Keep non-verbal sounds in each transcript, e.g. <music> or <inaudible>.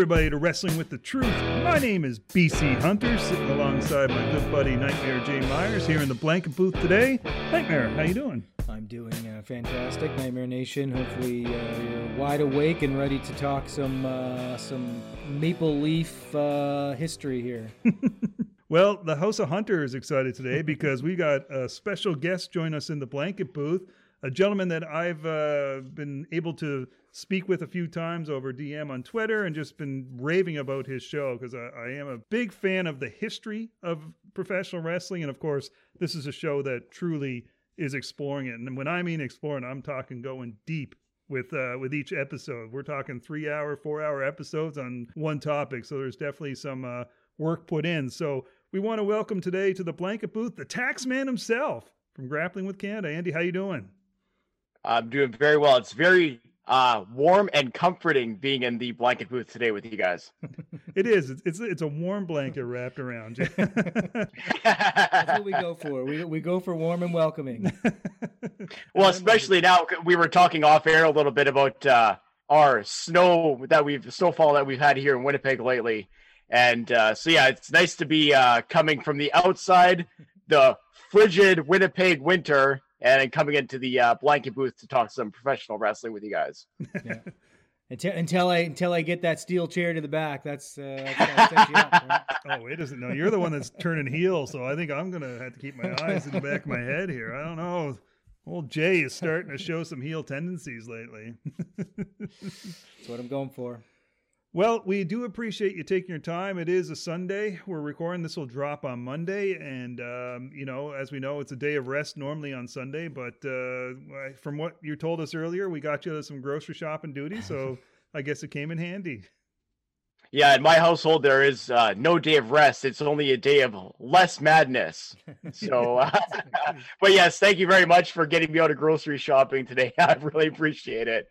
Everybody, to Wrestling with the Truth. My name is BC Hunter, sitting alongside my good buddy Nightmare Jay Myers here in the blanket booth today. Nightmare, how you doing? I'm doing uh, fantastic, Nightmare Nation. Hopefully, uh, you're wide awake and ready to talk some uh, some Maple Leaf uh, history here. <laughs> well, the House of Hunter is excited today because we got a special guest join us in the blanket booth, a gentleman that I've uh, been able to speak with a few times over DM on Twitter and just been raving about his show because I, I, am a big fan of the history of professional wrestling. And of course, this is a show that truly is exploring it. And when I mean exploring, I'm talking going deep with uh, with each episode. We're talking three hour, four hour episodes on one topic. So there's definitely some uh, work put in. So we want to welcome today to the blanket booth the tax man himself from Grappling with Canada. Andy, how you doing? I'm doing very well. It's very uh, warm and comforting being in the blanket booth today with you guys. <laughs> it is. It's, it's it's a warm blanket wrapped around you. <laughs> That's what we go for. We we go for warm and welcoming. <laughs> well, especially now we were talking off air a little bit about uh, our snow that we've snowfall that we've had here in Winnipeg lately, and uh, so yeah, it's nice to be uh, coming from the outside, the frigid Winnipeg winter and coming into the uh, blanket booth to talk some professional wrestling with you guys. yeah. <laughs> Until, until I until I get that steel chair to the back, that's, uh, that's up, <laughs> right? oh wait doesn't no, you're the one that's turning heel, so I think I'm gonna have to keep my eyes in the back of my head here. I don't know. Old Jay is starting to show some heel tendencies lately. <laughs> that's what I'm going for. Well, we do appreciate you taking your time. It is a Sunday. We're recording. This will drop on Monday. And, um, you know, as we know, it's a day of rest normally on Sunday. But uh, from what you told us earlier, we got you some grocery shopping duty. So <laughs> I guess it came in handy. Yeah, in my household, there is uh, no day of rest. It's only a day of less madness. So, <laughs> uh, <laughs> but yes, thank you very much for getting me out of grocery shopping today. I really appreciate it.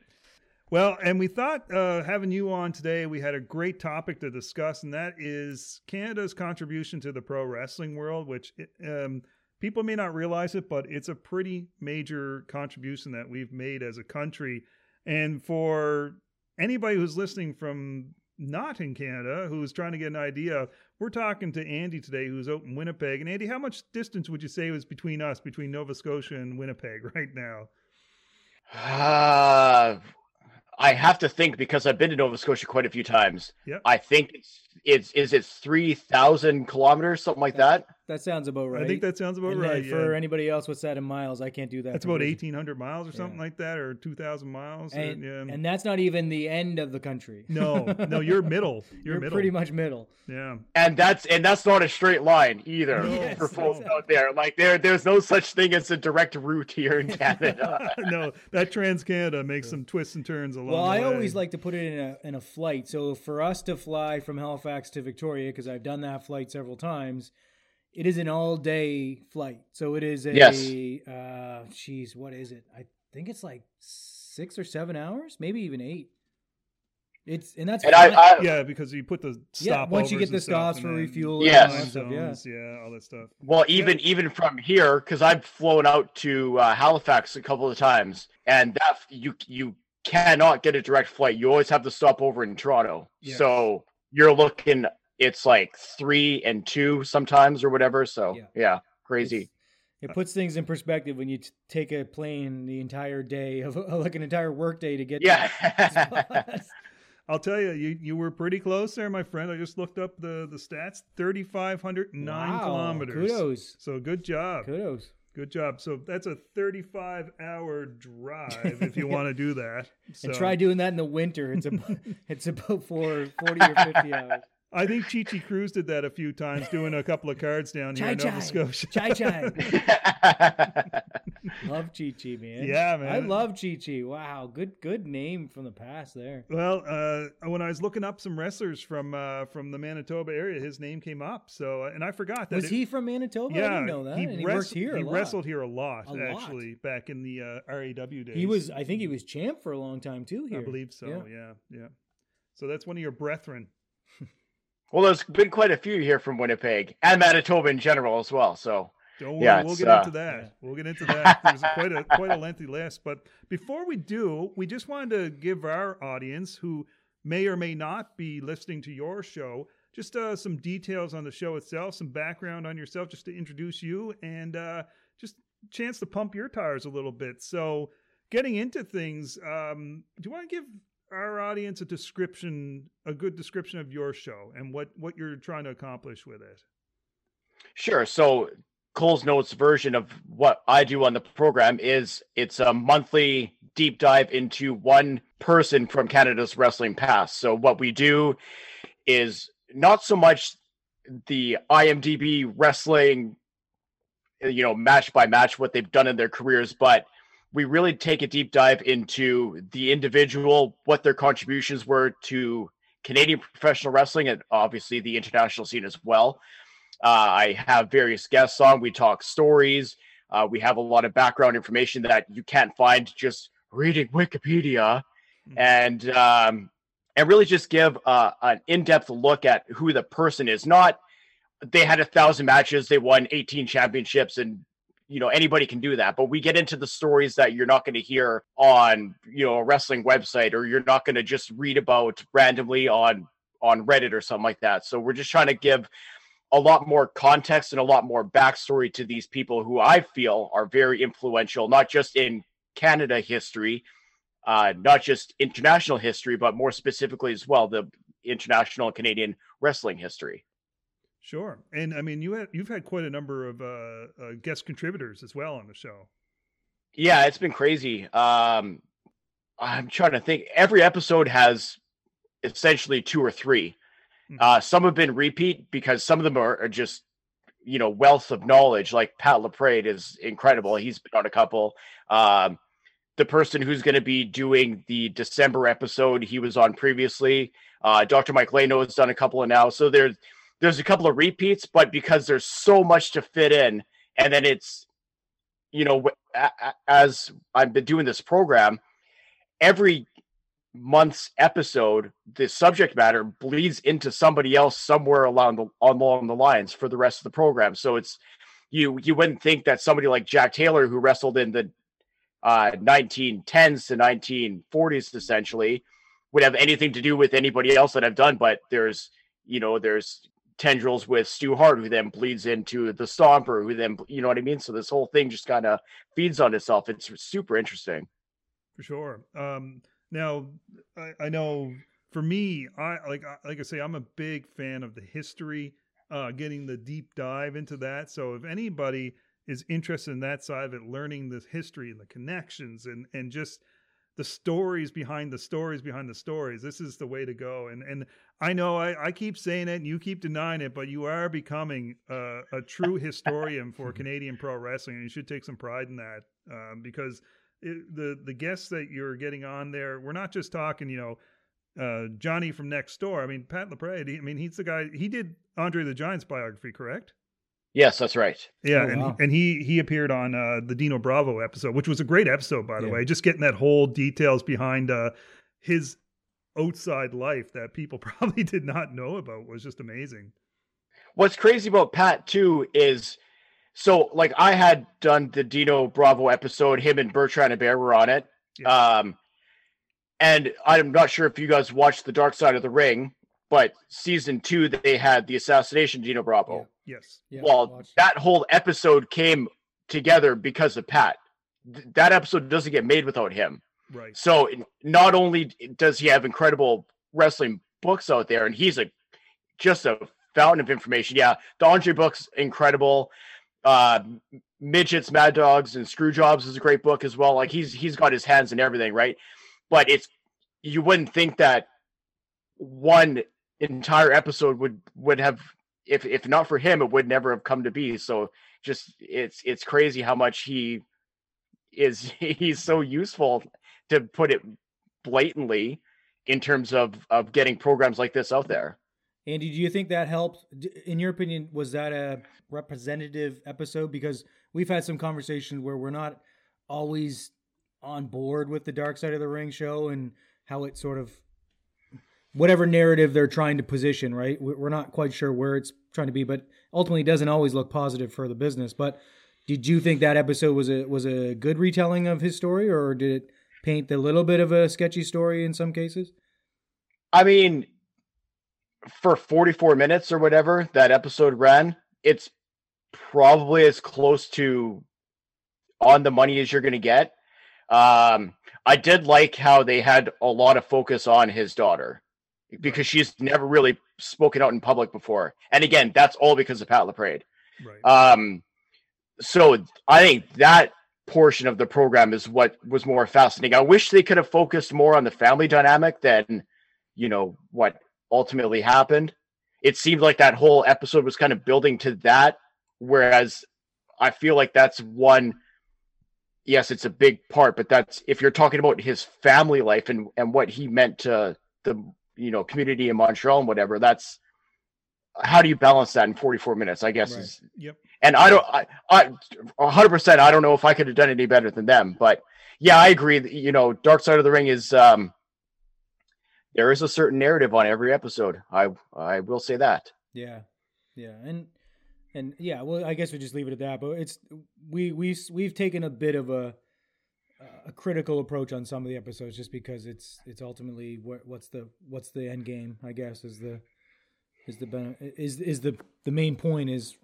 Well, and we thought uh, having you on today, we had a great topic to discuss, and that is Canada's contribution to the pro wrestling world, which um, people may not realize it, but it's a pretty major contribution that we've made as a country. And for anybody who's listening from not in Canada, who's trying to get an idea, we're talking to Andy today, who's out in Winnipeg. And Andy, how much distance would you say was between us, between Nova Scotia and Winnipeg <laughs> right now? Uh, I have to think because I've been to Nova Scotia quite a few times. Yep. I think it's it's is it three thousand kilometers, something like that. That sounds about right. I think that sounds about and uh, right. For yeah. anybody else, what's that in miles? I can't do that. That's about eighteen hundred miles or something yeah. like that, or two thousand miles. And, or, yeah. and, that's not even the end of the country. No, no, <laughs> you're middle. You're, you're middle. pretty much middle. Yeah. And that's and that's not a straight line either yes, for folks exactly. out there. Like there, there's no such thing as a direct route here in Canada. <laughs> no, that Trans Canada makes some twists and turns along. Well, I way. always like to put it in a in a flight. So for us to fly from Halifax to Victoria, because I've done that flight several times it is an all day flight. So it is a yes. uh geez, what is it? I think it's like six or seven hours, maybe even eight. It's and that's and I, I, yeah because you put the stop yeah once you get the stops for refuel yes stuff, yeah yeah all that stuff well even yeah. even from here because I've flown out to uh, Halifax a couple of times and that you you cannot get a direct flight you always have to stop over in Toronto yeah. so you're looking it's like three and two sometimes or whatever. So yeah, yeah crazy. It's, it puts things in perspective when you t- take a plane the entire day of <laughs> like an entire workday to get. Yeah. <laughs> <laughs> I'll tell you, you you were pretty close there, my friend. I just looked up the the stats: thirty five hundred nine wow. kilometers. Kudos. So good job. Kudos. Good job. So that's a 35 hour drive if you want to do that. So. And try doing that in the winter. It's about, it's about four, 40 or 50 hours. I think Chi Chi Cruz did that a few times, doing a couple of cards down here in Nova Scotia. Chai Chai. <laughs> love Chi Chi, man. Yeah, man. I love Chi Chi. Wow, good good name from the past there. Well, uh, when I was looking up some wrestlers from uh, from the Manitoba area, his name came up. So, uh, and I forgot that. Was it, he from Manitoba? Yeah, I didn't know that. He, and he wrestled here. He wrestled here a lot, a actually, lot. back in the uh, RAW days. He was, I think, he was champ for a long time too. Here, I believe so. Yeah, yeah. yeah. So that's one of your brethren. Well, there's been quite a few here from Winnipeg and Manitoba in general as well. So don't worry, yeah, we'll get uh, into that. We'll get into that. There's quite a quite a <laughs> lengthy list. But before we do, we just wanted to give our audience who may or may not be listening to your show, just uh, some details on the show itself, some background on yourself, just to introduce you, and uh, just chance to pump your tires a little bit. So, getting into things, um, do you want to give our audience a description, a good description of your show and what what you're trying to accomplish with it? Sure. So Cole's Notes version of what I do on the program is it's a monthly deep dive into one person from Canada's wrestling past. So what we do is not so much the IMDb wrestling, you know, match by match what they've done in their careers, but we really take a deep dive into the individual, what their contributions were to Canadian professional wrestling and obviously the international scene as well. Uh, I have various guests on. We talk stories. Uh, we have a lot of background information that you can't find just reading Wikipedia, mm-hmm. and um, and really just give uh, an in-depth look at who the person is. Not they had a thousand matches, they won 18 championships, and you know anybody can do that but we get into the stories that you're not going to hear on you know a wrestling website or you're not going to just read about randomly on on reddit or something like that. So we're just trying to give a lot more context and a lot more backstory to these people who i feel are very influential not just in canada history uh, not just international history but more specifically as well the international canadian wrestling history Sure, and I mean you have you've had quite a number of uh, uh, guest contributors as well on the show. Yeah, it's been crazy. Um, I'm trying to think. Every episode has essentially two or 3 mm-hmm. Uh, some have been repeat because some of them are, are just you know wealth of knowledge. Like Pat Laprade is incredible. He's been on a couple. Um, the person who's going to be doing the December episode, he was on previously. Uh, Dr. Mike Lano has done a couple of now. So there's there's a couple of repeats, but because there's so much to fit in, and then it's, you know, as I've been doing this program, every month's episode, the subject matter bleeds into somebody else somewhere along the along the lines for the rest of the program. So it's you you wouldn't think that somebody like Jack Taylor, who wrestled in the uh, 1910s to 1940s, essentially, would have anything to do with anybody else that I've done. But there's you know there's tendrils with Stu Hart, who then bleeds into the Stomper, who then you know what I mean. So this whole thing just kind of feeds on itself. It's super interesting. For sure. Um, now, I, I know for me, I like like I say, I'm a big fan of the history, uh, getting the deep dive into that. So if anybody is interested in that side of it, learning the history and the connections and and just the stories behind the stories behind the stories. This is the way to go. And and I know I, I keep saying it and you keep denying it, but you are becoming a, a true historian for <laughs> Canadian pro wrestling, and you should take some pride in that um, because it, the the guests that you're getting on there, we're not just talking, you know. Uh, Johnny from next door. I mean, Pat LaPrade. I mean, he's the guy. He did Andre the Giant's biography, correct? Yes, that's right. Yeah, oh, and wow. and he he appeared on uh, the Dino Bravo episode, which was a great episode, by the yeah. way. Just getting that whole details behind uh, his outside life that people <laughs> probably did not know about was just amazing. What's crazy about Pat too is so like I had done the Dino Bravo episode, him and Bertrand Hébert were on it. Yeah. Um, and I'm not sure if you guys watched The Dark Side of the Ring, but season two they had the assassination Dino Bravo. Yeah. Yes. Yeah, well, that whole episode came together because of Pat. Th- that episode doesn't get made without him. Right. So not only does he have incredible wrestling books out there, and he's a just a fountain of information. Yeah, the Andre book's incredible. Uh, Midgets, Mad Dogs, and Screw Jobs is a great book as well. Like he's he's got his hands in everything, right? But it's you wouldn't think that one entire episode would would have if if not for him, it would never have come to be. So just it's it's crazy how much he is <laughs> he's so useful to put it blatantly in terms of of getting programs like this out there. Andy, do you think that helped? In your opinion, was that a representative episode? Because we've had some conversations where we're not always on board with the Dark Side of the Ring show and how it sort of whatever narrative they're trying to position, right? We're not quite sure where it's trying to be, but ultimately doesn't always look positive for the business. But did you think that episode was a was a good retelling of his story, or did it paint a little bit of a sketchy story in some cases? I mean, for 44 minutes or whatever that episode ran, it's probably as close to on the money as you're going to get. Um, I did like how they had a lot of focus on his daughter because she's never really spoken out in public before. And again, that's all because of Pat LaPrade. Right. Um, so I think that portion of the program is what was more fascinating. I wish they could have focused more on the family dynamic than, you know, what ultimately happened. It seemed like that whole episode was kind of building to that, whereas I feel like that's one. Yes, it's a big part, but that's if you're talking about his family life and and what he meant to the you know community in Montreal and whatever. That's how do you balance that in 44 minutes? I guess Right. is Yep. and I don't, I, I, a hundred percent, I don't know if I could have done any better than them, but yeah, I agree. that, You know, Dark Side of the Ring is, um, there is a certain narrative on every episode. I, I will say that. Yeah, yeah, and and yeah. Well, I guess we just leave it at that. But it's we we we've taken a bit of a a critical approach on some of the episodes just because it's it's ultimately what what's the what's the end game. I guess is the is the bene- is is the the main point is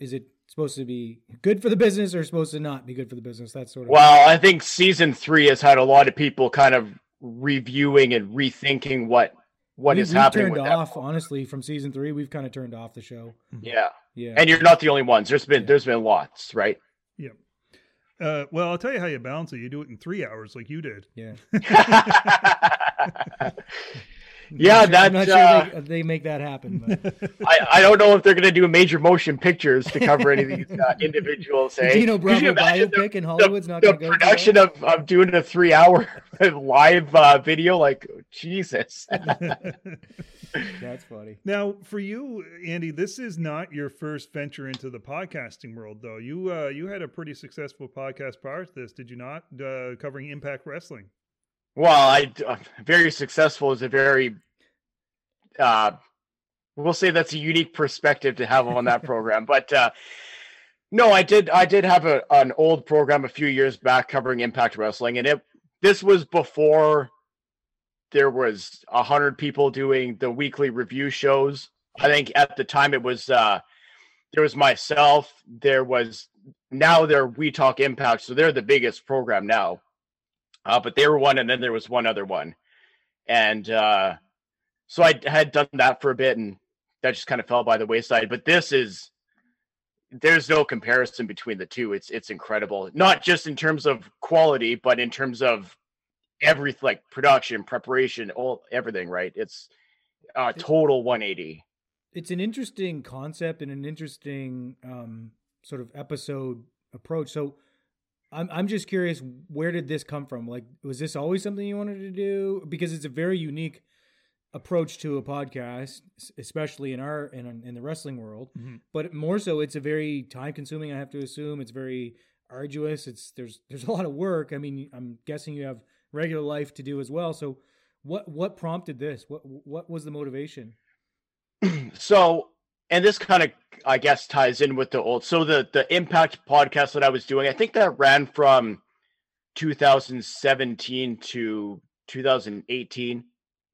is it supposed to be good for the business or supposed to not be good for the business? that sort of Well, I think season three has had a lot of people kind of reviewing and rethinking what, what we, is we've happening turned with off that. honestly from season three. We've kind of turned off the show. Yeah. Yeah, And you're not the only ones. There's been, Yeah. there's been lots, right? Yep. Uh, well, I'll tell you how you balance it. You do it in three hours, like you did. yeah. <laughs> <laughs> Yeah, I'm not I'm not that, sure uh, they, they make that happen. <laughs> I, I don't know if they're going to do major motion pictures to cover any of these uh, individuals. <laughs> The eh? Dino Could you Bravo imagine the- biopic in Hollywood's not going to go. too production of, of doing a three hour <laughs> live uh, video like jesus That's funny. now, for you, Andy, this is not your first venture into the podcasting world, though. You uh, you had a pretty successful podcast prior to this, did you not? Uh, covering Impact Wrestling. Well i uh, very successful is a very uh we'll say that's a unique perspective to have on that program but uh no i did i did have a, an old program a few years back covering impact wrestling and it this was before there was a hundred people doing the weekly review shows. I think at the time it was uh there was myself there was now they're we talk impact so they're the biggest program now uh, but they were one and then there was one other one. And uh so i had done that for a bit and that just kind of fell by the wayside. But this is there's no comparison between the two. It's it's incredible. Not just in terms of quality but in terms of everything like production preparation all everything right? It's a total 180 It's an interesting concept and an interesting um, sort of episode approach. So, I'm I'm just curious, where did this come from? Like, was this always something you wanted to do? Because it's a very unique approach to a podcast, especially in our in in the wrestling world. Mhm. But more so, it's a very time consuming. I have to assume it's very arduous. It's there's there's a lot of work. I mean, I'm guessing you have regular life to do as well. So, what what prompted this? What what was the motivation? <clears throat> so and this kind of i guess ties in with the old so the the impact podcast that i was doing i think that ran from 2017 to 2018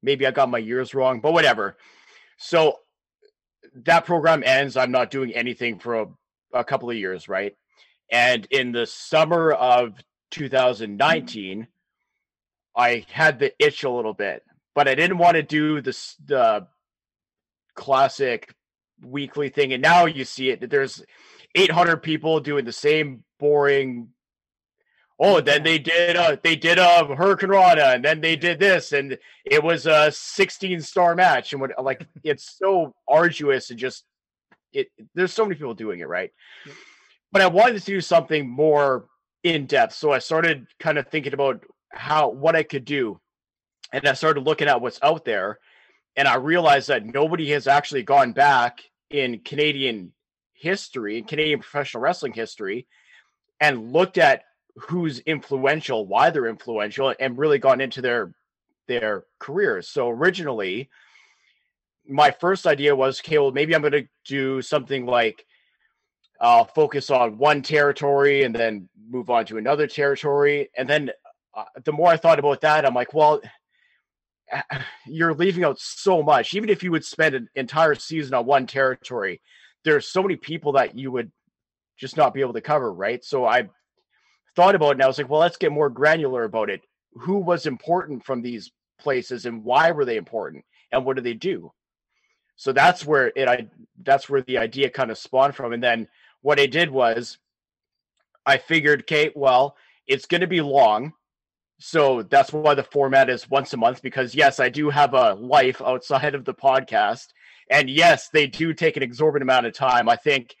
maybe i got my years wrong but whatever. So that program ends. I'm not doing anything for a, a couple of years right? And in the summer of 2019 i had the itch a little bit but i didn't want to do this the classic weekly thing and now you see it that there's 800 people doing the same boring oh then they did uh they did a hurricane rana and then they did this and it was a 16 star match and what like <laughs> it's so arduous and just it there's so many people doing it right? But i wanted to do something more in depth so i started kind of thinking about how what i could do. And i started looking at what's out there and I realized that nobody has actually gone back in Canadian history, in Canadian professional wrestling history, and looked at who's influential, why they're influential, and really gone into their their careers. So originally, my first idea was, okay, well, maybe I'm going to do something like I'll focus on one territory and then move on to another territory, and then uh, the more I thought about that, I'm like, well <sighs> you're leaving out so much. Even if you would spend an entire season on one territory, there's so many people that you would just not be able to cover, right? So I thought about it and I was like, well, let's get more granular about it. Who was important from these places and why were they important and what do they do? So that's where it I that's where the idea kind of spawned from. And then what I did was I figured, Kate, well, it's going to be long. So that's why the format is once a month because yes, I do have a life outside of the podcast. And yes, they do take an exorbitant amount of time. I think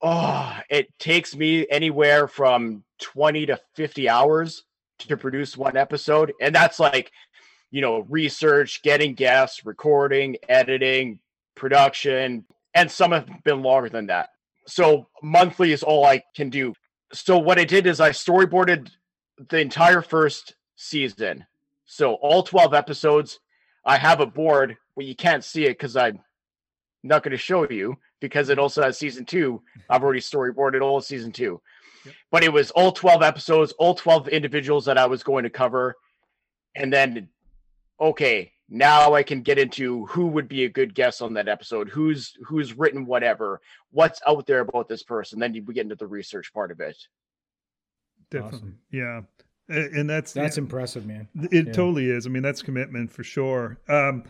oh, it takes me anywhere from 20 to 50 hours to produce one episode. And that's like, you know, research, getting guests, recording, editing, production, and some have been longer than that. So monthly is all I can do. So what I did is I storyboarded the entire first season. So all 12 episodes. I have a board. Well, you can't see it because I'm not going to show you because it also has season two. <laughs> I've already storyboarded all season two. Yep. But it was all 12 episodes, all 12 individuals that I was going to cover. And then, okay, now I can get into who would be a good guest on that episode, who's who's written whatever, what's out there about this person. Then we get into the research part of it. Definitely, awesome. yeah, and that's that's yeah, impressive, man. It yeah. totally is. I mean, that's commitment for sure. Um,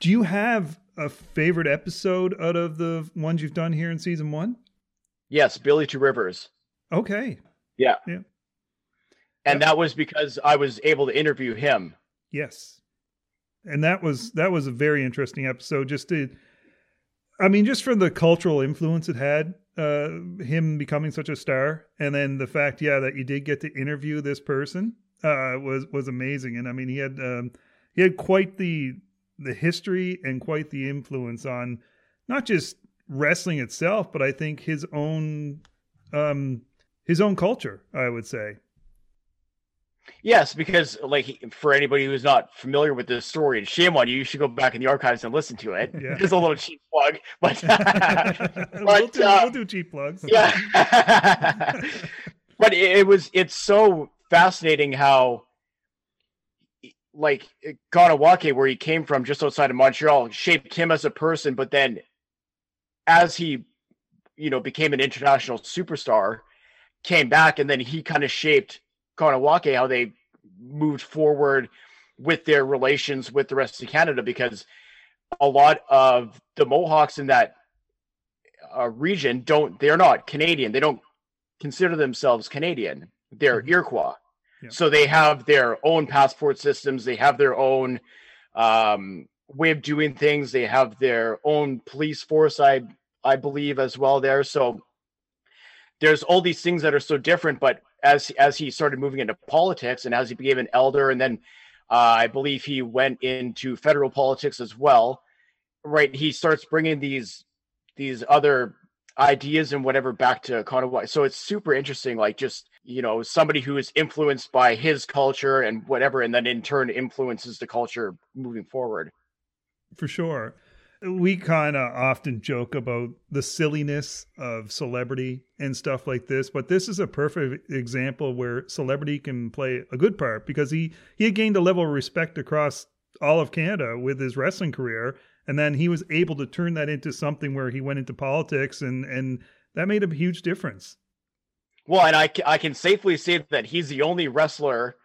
do you have a favorite episode out of the ones you've done here in season one? Yes, Billy Two Rivers. Okay. Yeah. Yeah. And that was because I was able to interview him. Yes and that was that was a very interesting episode. Just to, I mean, just for the cultural influence it had, uh, him becoming such a star, and then the fact, yeah, that you did get to interview this person uh, was was amazing. And I mean, he had um, he had quite the the history and quite the influence on not just wrestling itself, but I think his own um, his own culture. I would say. Yes, because like for anybody who's not familiar with this story, and shame on you, you should go back in the archives and listen to it. Yeah. Just a little cheap plug, <laughs> but, <laughs> but we'll, do, uh, we'll do cheap plugs. Yeah, <laughs> but it, it, was it's so fascinating how like Kahnawake, where he came from, just outside of Montreal, shaped him as a person. But then, as he, you know, became an international superstar, came back, and then he kind of shaped Kahnawake how they moved forward with their relations with the rest of Canada because a lot of the Mohawks in that uh, region don't they're not Canadian. They don't consider themselves Canadian. They're mm-hmm. Iroquois. Yeah. So they have their own passport systems. They have their own um, way of doing things. They have their own police force, I I believe, as well there. So there's all these things that are so different, but as as he started moving into politics and as he became an elder, and then uh, I believe he went into federal politics as well. Right, he starts bringing these these other ideas and whatever back to Conway. So it's super interesting. Like just you know somebody who is influenced by his culture and whatever, and then in turn influences the culture moving forward. For sure we kind of often joke about the silliness of celebrity and stuff like this, but this is a perfect example where celebrity can play a good part because he he had gained a level of respect across all of Canada with his wrestling career, and then he was able to turn that into something where he went into politics, and and that made a huge difference. Well, and I I can safely say that he's the only wrestler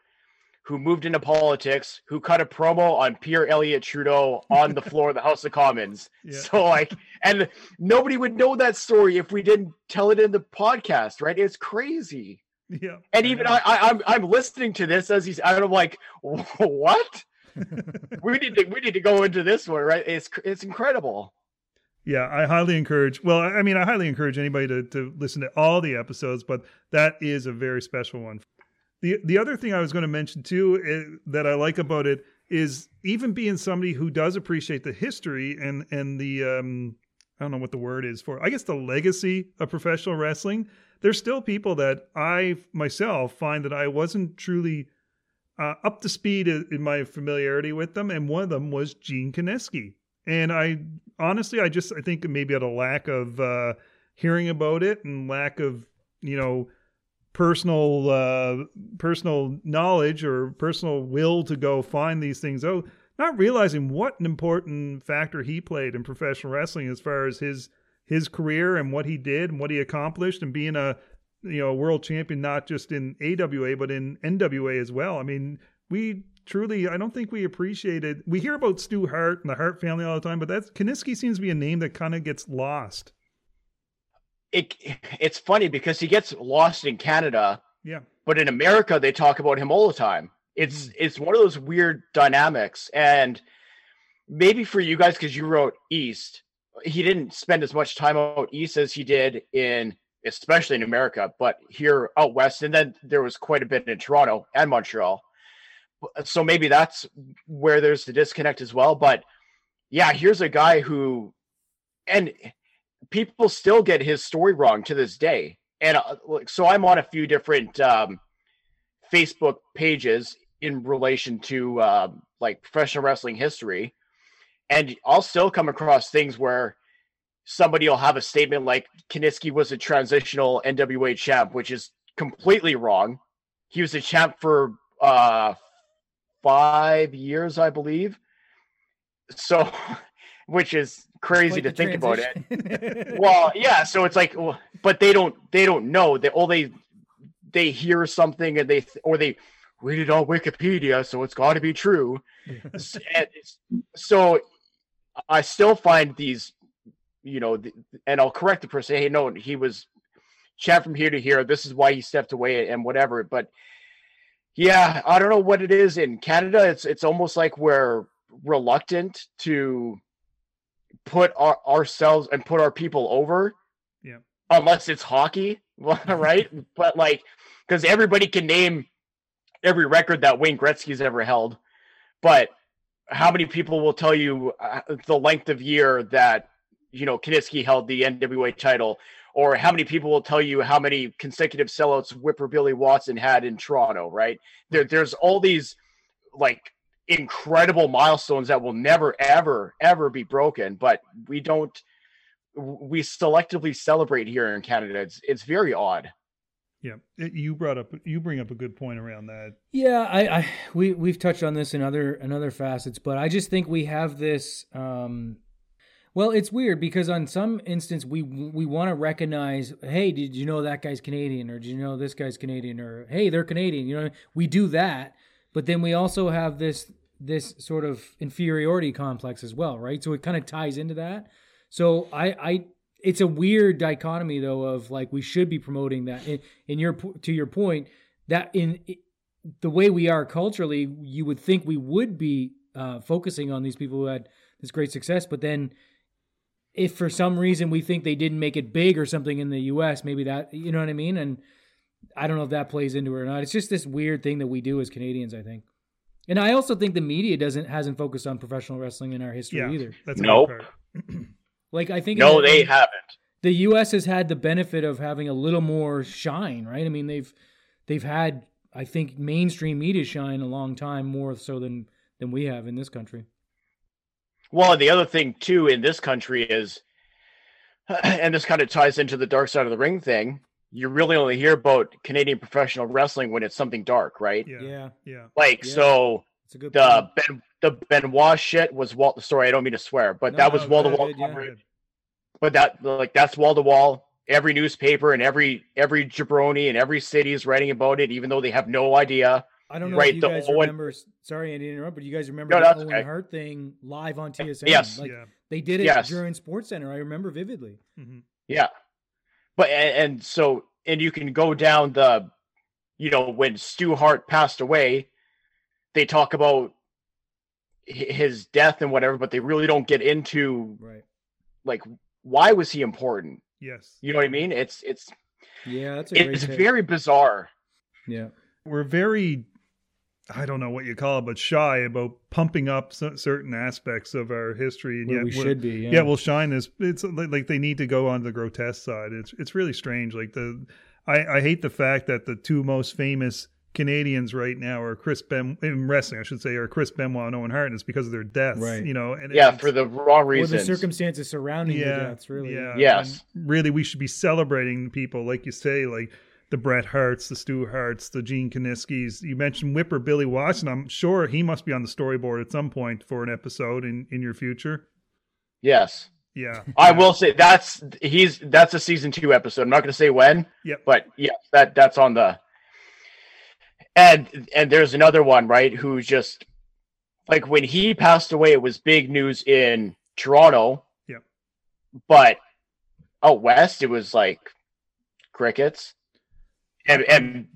who moved into politics, who cut a promo on Pierre Elliott Trudeau on the floor of the House of Commons. <laughs> Yeah. So like, and nobody would know that story if we didn't tell it in the podcast, right? It's crazy. Yeah. And even I, I am I'm, I'm listening to this as he's, I'm like, <laughs> what? <laughs> we need to we need to go into this one, right? It's it's incredible. Yeah, I highly encourage. Well, I mean, I highly encourage anybody to to listen to all the episodes, but that is a very special one. The the other thing I was going to mention too eh, that I like about it is even being somebody who does appreciate the history and and the um I don't know what the word is for I guess the legacy of professional wrestling. There's still people that I myself find that I wasn't truly uh, up to speed in my familiarity with them, and one of them was Gene Kiniski. And I honestly, I just I think maybe out of lack of uh, hearing about it and lack of you know personal uh, personal knowledge or personal will to go find these things out, not realizing what an important factor he played in professional wrestling as far as his his career and what he did and what he accomplished and being a you know a world champion not just in AWA but in NWA as well. I mean, we truly I don't think we appreciated we hear about Stu Hart and the Hart family all the time, but that's Kiniski seems to be a name that kind of gets lost. It it's funny because he gets lost in Canada. Yeah. But in America they talk about him all the time. It's mm. it's one of those weird dynamics and maybe for you guys cuz you wrote East, he didn't spend as much time out east as he did in especially in America, but here out west and then there was quite a bit in Toronto and Montreal so maybe that's where there's the disconnect as well. But yeah, here's a guy who, and people still get his story wrong to this day. And uh, so I'm on a few different um, Facebook pages in relation to uh, like professional wrestling history, and I'll still come across things where somebody will have a statement like Kiniski was a transitional NWA champ, which is completely wrong. He was a champ for uh, five years, I believe. So, <laughs> which is crazy to think transition. about it. <laughs> well, yeah. So it's like, well, but they don't, they don't know. They all they they hear something and they or they read it on Wikipedia, so it's got to be true. so I still find these, you know, and I'll correct the person. Hey, no, he was chat from here to here. This is why he stepped away and whatever. But yeah, I don't know what it is in Canada. It's it's almost like we're reluctant to put our, ourselves and put our people over. Yeah. Unless it's hockey, <laughs> right? <laughs> but like, because everybody can name every record that Wayne Gretzky's ever held, but how many people will tell you uh, the length of year that you know Kiniski held the NWA title, or how many people will tell you how many consecutive sellouts Whipper Billy Watson had in Toronto, right? There, there's all these like incredible milestones that will never, ever, ever be broken, but we don't, we selectively celebrate here in Canada. It's, it's very odd. Yeah, you brought up you bring up a good point around that. Yeah, I, I we we've touched on this in other in other facets, but I just think we have this um well, it's weird because on some instance we we want to recognize, hey, did you know that guy's Canadian, or did you know this guy's Canadian, or hey, they're Canadian. You know, we do that, but then we also have this this sort of inferiority complex as well, right? So it kind of ties into that. So I I it's a weird dichotomy though of like we should be promoting that in, in your to your point that in the way we are culturally, you would think we would be uh, focusing on these people who had this great success, but then if for some reason we think they didn't make it big or something in the US, maybe that, you know what I mean? And I don't know if that plays into it or not. It's just this weird thing that we do as Canadians, I think. And I also think the media doesn't hasn't focused on professional wrestling in our history yeah, either. That's nope. <clears throat> like I think No, the, they haven't. The US has had the benefit of having a little more shine, right? I mean, they've they've had I think mainstream media shine a long time more so than than we have in this country. Well, the other thing too in this country is, <clears throat> and this kind of ties into the dark side of the ring thing. You really only hear about Canadian professional wrestling when it's something dark, right? Yeah, yeah. yeah. Like yeah. so, the point. Ben the Benoit shit was Walt. Sorry, I don't mean to swear, but no, that was wall to wall coverage. But that like that's wall to wall. Every newspaper and every every jabroni and every city is writing about it, even though they have no idea. I don't know right, if you guys Owen, remember. Sorry, Andy, to interrupt, but you guys remember no, the Owen okay. Hart thing live on TSN? Yes, like yeah. they did it yes. during Sports Center. I remember vividly. Mm-hmm. Yeah, but and, and, so and you can go down the, you know, when Stu Hart passed away, they talk about his death and whatever, but they really don't get into right, like why was he important? Yes, you know what I mean. It's it's yeah, that's it's very bizarre. Yeah, we're very I don't know what you call it, but shy about pumping up certain aspects of our history. And yet we should be. Yeah. yeah, we'll shine this. It's like they need to go on the grotesque side. It's it's really strange. Like the, I, I hate the fact that the two most famous Canadians right now are Chris Ben in wrestling, I should say, are Chris Benoit and Owen Hart. And it's because of their deaths, right? You know, and yeah, for the wrong reasons. Or the circumstances surrounding yeah, their deaths, really. Yeah. Yes. And really, we should be celebrating people, like you say, like the Bret Harts, the Stu Harts, the Gene Kiniskis. You mentioned Whipper Billy Watson. I'm sure he must be on the storyboard at some point for an episode in in your future. Yes. Yeah. <laughs> I will say that's he's that's a season two episode. I'm not going to say when. Yep. But yeah, that that's on the. And and there's another one right who's just like when he passed away, it was big news in Toronto. Yep. But out west, it was like crickets, and and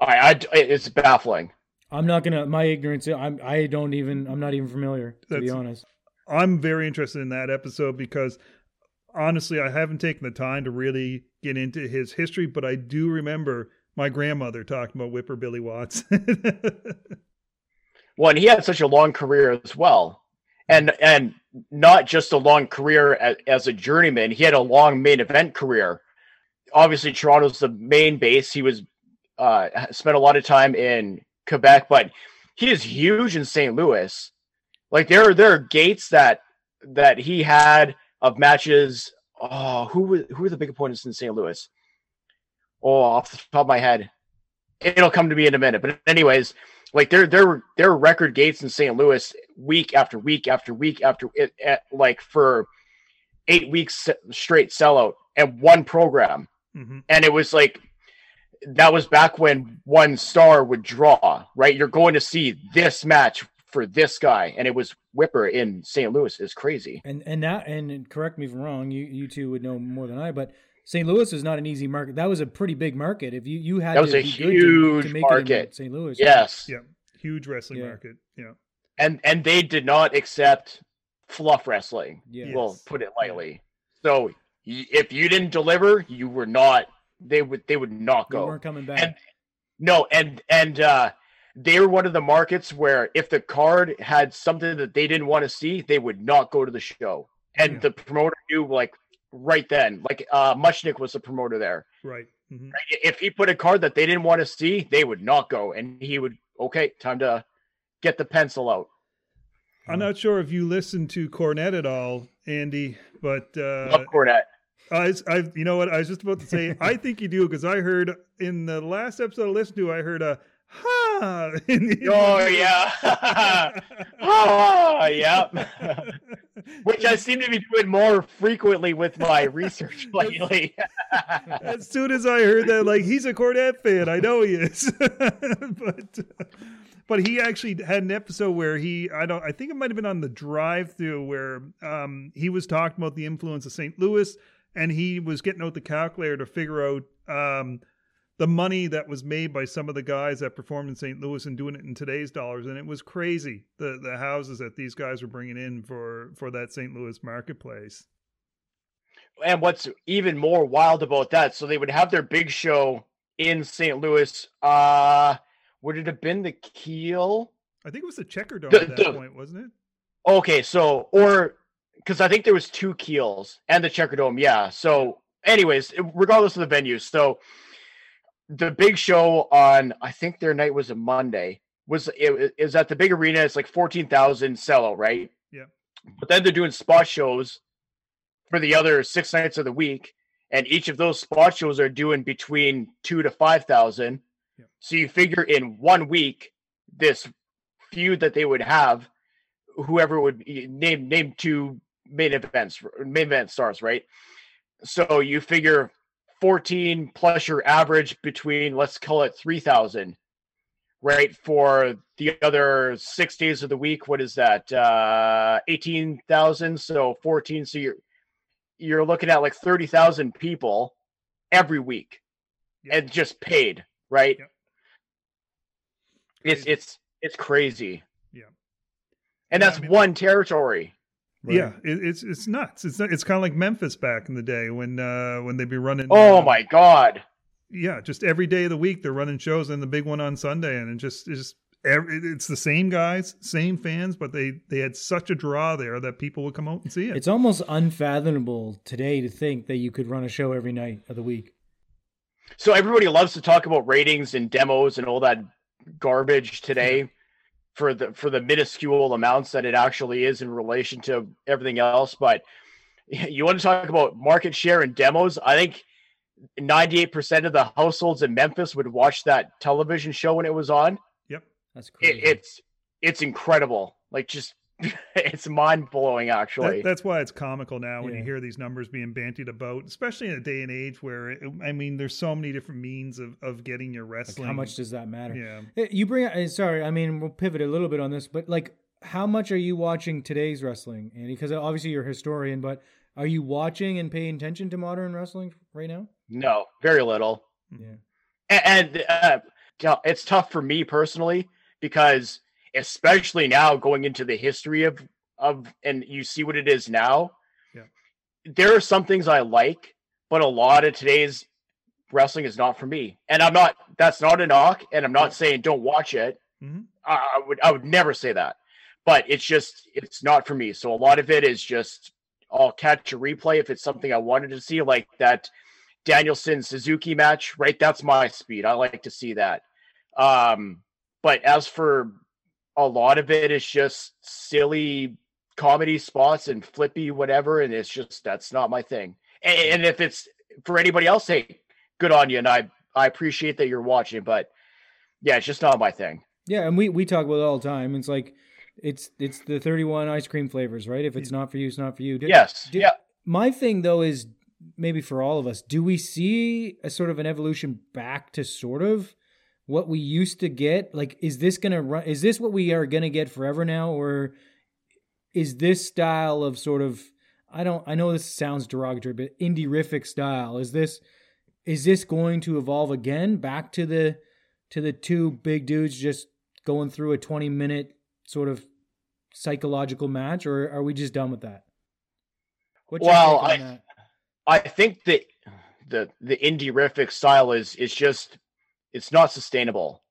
I, I it's baffling. I'm not gonna. My ignorance. I'm. I don't even. I'm not even familiar. To be honest. I'm very interested in that episode because honestly, I haven't taken the time to really get into his history, but I do remember my grandmother talking about Whipper Billy Watts. <laughs> Well, and he had such a long career as well, and and not just a long career as, as a journeyman. He had a long main event career. Obviously, Toronto's the main base. He was uh, spent a lot of time in Quebec, but he is huge in St. Louis. Like there, are there are gates that that he had of matches. Oh, who were who were the big opponents in St. Louis? Oh, off the top of my head, it'll come to me in a minute. But anyways, like there there were there were record gates in St. Louis week after week after week after it at, like for eight weeks straight sellout and one program hmm and it was like that was back when one star would draw right you're going to see this match for this guy and it was whipper in st louis is crazy And and that and correct me if I'm wrong. You you two would know more than I. But St. Louis is not an easy market. That was a pretty big market. If you you had That was to a be good to- huge to, make it in market. St. Louis. yes Yeah. Huge wrestling Yeah. market. Yeah. and and they did not accept fluff wrestling Yeah. we'll put it lightly so y- if you didn't deliver you were not they would they would not They go weren't coming back. And- No, and and uh they were one of the markets where if the card had something that they didn't want to see, they would not go to the show. And Yeah. the promoter knew like right then, like uh Muchnick was the promoter there. Right. hmm If he put a card that they didn't want to see, they would not go. And he would okay, time to get the pencil out. I'm not sure if you listened to Cornette at all, Andy, but uh, Love Cornette. I, I, you know what? I was just about to say, <laughs> I think you do because I heard in the last episode I listened to, I heard a ha. <laughs> in the- Oh yeah. <laughs> oh yeah. Which I seem to be doing more frequently with my research lately. as soon as I heard that, like he's a Cornette fan, I know he is. but but he actually had an episode where he, I don't, I think it might have been on the drive-through where um, he was talking about the influence of St. Louis, and he was getting out the calculator to figure out um, the money that was made by some of the guys that performed in St. Louis and doing it in today's dollars, and it was crazy the the houses that these guys were bringing in for for that St. Louis marketplace. and what's even more wild about that, so they would have their big show in St. Louis. Uh would it have been the Kiel? I think it was the Checker Dome The- at that the- point, wasn't it? Okay, so or because I think there was two Kiels and the Checker Dome, yeah. So, anyways, regardless of the venue, so the big show on I think their night was a Monday was it is at the big arena. It's like fourteen thousand sellout, right? Yeah. But then they're doing spot shows for the other six nights of the week, and each of those spot shows are doing between two to five thousand. Yeah. So you figure in one week, this feud that they would have, whoever would name name two main events, main event stars, right? So you figure fourteen plus your average between let's call it three thousand, right? For the other six days of the week, what is that? Uh, eighteen thousand. So fourteen. So you're you're looking at like thirty thousand people every week, Yeah. and just paid, right? Yeah. It's Crazy. it's it's crazy. Yeah. And Yeah, I that's mean- one territory. Right. Yeah, it, it's it's nuts. It's it's kind of like Memphis back in the day when uh when they'd be running. Oh uh, my god. Yeah, just every day of the week they're running shows, and the big one on Sunday, and it just it's just every, it's the same guys, same fans, but they they had such a draw there that people would come out and see it. It's almost unfathomable today to think that you could run a show every night of the week. So everybody loves to talk about ratings and demos and all that garbage today for the for the minuscule amounts that it actually is in relation to everything else. But <laughs> you want to talk about market share and demos? I think 98% of the households in Memphis would watch that television show when it was on. Yep. That's It, crazy. it's it's incredible. Like just <laughs> it's mind blowing actually. That, that's why it's comical now when you hear these numbers being bantied about, especially in a day and age where, it, I mean, there's so many different means of, of getting your Like, wrestling. how much does that matter? Yeah. Eh, You bring uh, sorry, I mean we'll pivot a little bit on this, but like how much are you watching today's wrestling, Andy? Because obviously you're a historian, but are you watching and paying attention to modern wrestling right now? no, very little. Yeah. A- And, uh, it's tough for me personally because especially now going into the history of of and you see what it is now. Yeah. There are some things I like, but a lot of today's wrestling is not for me. And I'm not that's not a knock and I'm not saying don't watch it. Mhm. I, I would I would never say that. But it's just it's not for me. So a lot of it is just I'll catch a replay if it's something I wanted to see, like that Danielson Suzuki match, right? That's my speed. I like to see that. Um, but as for a lot of it is just silly comedy spots and flippy whatever, and it's just that's not my thing. And, and if it's for anybody else, hey, good on you, and I I appreciate that you're watching, but yeah, it's just not my thing. Yeah, and we we talk about it all the time. It's like it's it's the 31 ice cream flavors, right? If it's not for you, it's not for you. Did- Yes, did- yeah. My thing though is maybe for all of us, do we see a sort of an evolution back to sort of what we used to get? Like is this going to run is this what we are going to get forever now or is this style of sort of I don't I know this sounds derogatory, but indie riffic style is this is this going to evolve again back to the to the two big dudes just going through a 20 minute sort of psychological match or are we just done with that? What's Well, I- that? I think that the the indie riffic style is is just it's not sustainable.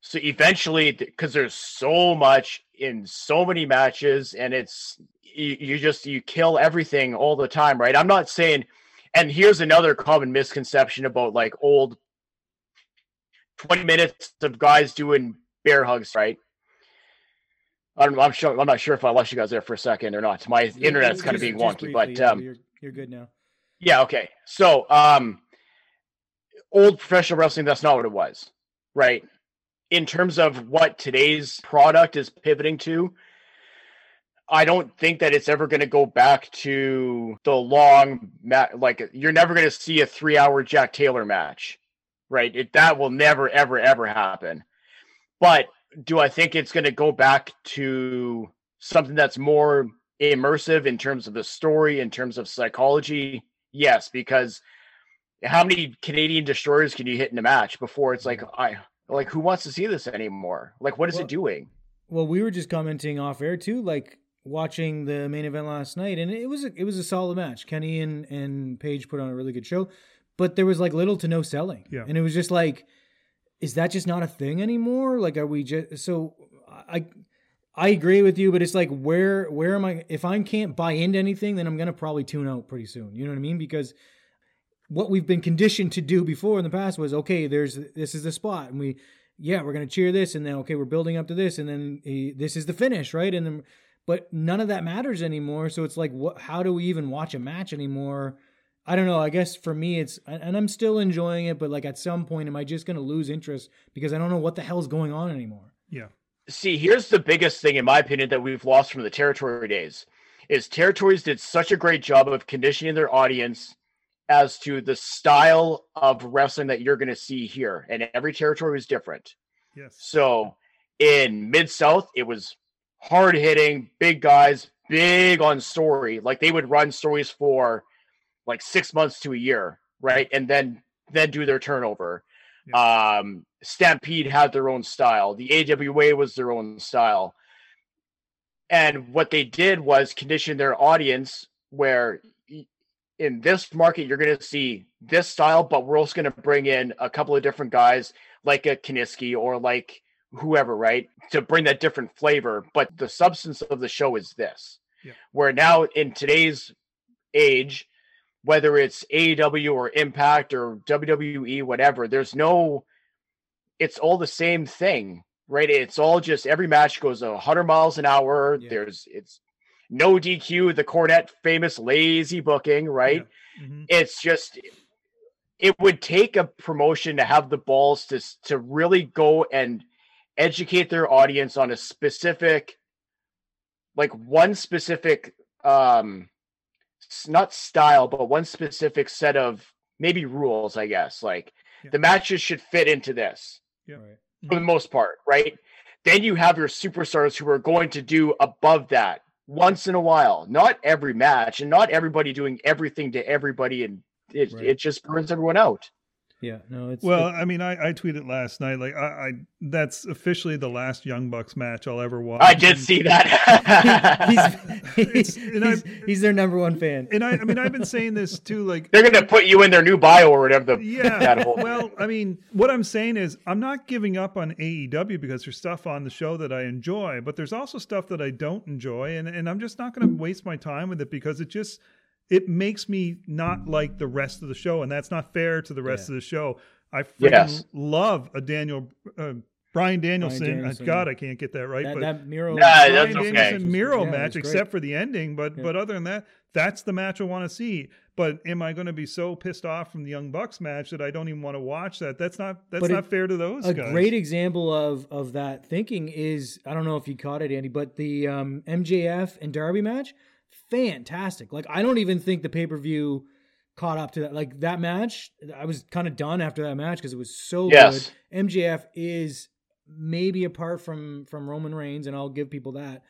So eventually, because there's so much in so many matches, and it's you, you just you kill everything all the time, right? I'm not saying. And here's another common misconception about like old 20 minutes of guys doing bear hugs, right? I'm, I'm sure I'm not sure if I lost you guys there for a second or not. My Yeah, internet's kind of being wonky, briefly, but um, you're, you're good now. yeah, okay. So, um old professional wrestling that's not what it was, right? In terms of what today's product is pivoting to, I don't think that it's ever going to go back to the long ma- like you're never going to see a 3-hour Jack Taylor match, right? It that will never ever ever happen. But do I think it's going to go back to something that's more immersive in terms of the story, in terms of psychology? Yes, because how many Canadian destroyers can you hit in a match before it's like I like who wants to see this anymore? Like what is Well- it doing? Well, we were just commenting off air too, like watching the main event last night, and it was a, it was a solid match. Kenny and and Paige put on a really good show, but there was like little to no selling, Yeah. and it was just like, is that just not a thing anymore? Like, are we just so? I I agree with you, but it's like where where am I? If I can't buy into anything, then I'm gonna probably tune out pretty soon. You know what I mean? Because what we've been conditioned to do before in the past was okay there's this is the spot. And we yeah we're going to cheer this and then okay we're building up to this and then eh, this is the finish right? And then but none of that matters anymore. So it's like what how do we even watch a match anymore? I don't know. I guess for me it's and i'm still enjoying it but like at some point am i just going to lose interest because i don't know what the hell's going on anymore? Yeah. See, here's the biggest thing in my opinion that we've lost from the territory days is territories did such a great job of conditioning their audience as to the style of wrestling that you're going to see here and every territory was different. Yes. So in Mid South, it was hard hitting, big guys, big on story. Like they would run stories for like six months to a year, right? And then then do their turnover. Um, Stampede had their own style. The AWA was their own style. And what they did was condition their audience where in this market you're going to see this style, but we're also going to bring in a couple of different guys like a Kiniski or like whoever, right? To bring that different flavor. But the substance of the show is this. Yeah. Where now in today's age, whether it's AEW or Impact or WWE, whatever, there's no, it's all the same thing, right? It's all just every match goes a hundred miles an hour. Yeah. There's it's no DQ, the Cornette famous lazy booking, right? Mhm. It's just it would take a promotion to have the balls to to really go and educate their audience on a specific like one specific um not style but one specific set of maybe rules i guess like yeah. the matches should fit into this yeah. for the most part right then you have your superstars who are going to do above that once in a while not every match and not everybody doing everything to everybody and it, right. it just burns everyone out yeah, no, it's well. It, I mean, I, I tweeted last night like I, I that's officially the last Young Bucks match I'll ever watch. I did and, see that. <laughs> he's, <laughs> he's, he's, he's, their number one fan. And I, I mean, I've been saying this too. Like they're gonna put you in their new bio or whatever. The, yeah. <laughs> well, I mean, what I'm saying is I'm not giving up on AEW because there's stuff on the show that I enjoy, but there's also stuff that I don't enjoy, and and I'm just not going to waste my time with it because it just it makes me not like the rest of the show, and that's not fair to the rest yeah. of the show. I freaking yes. love a Daniel uh, Bryan Danielson. Bryan Danielson. God, I can't get that right. That, but that Miro, nah, Bryan okay. Danielson Miro yeah, match, except for the ending. But yeah. but other than that, that's the match I want to see. But am I going to be so pissed off from the Young Bucks match that I don't even want to watch that? That's not that's but not it, fair to those. A guys. great example of of that thinking is I don't know if you caught it, Andy, but the um, MJF and Darby match fantastic. Like I don't even think the pay per view caught up to that. Like that match, I was kind of done after that match because it was so yes. good. MJF is maybe apart from from Roman Reigns, and I'll give people that.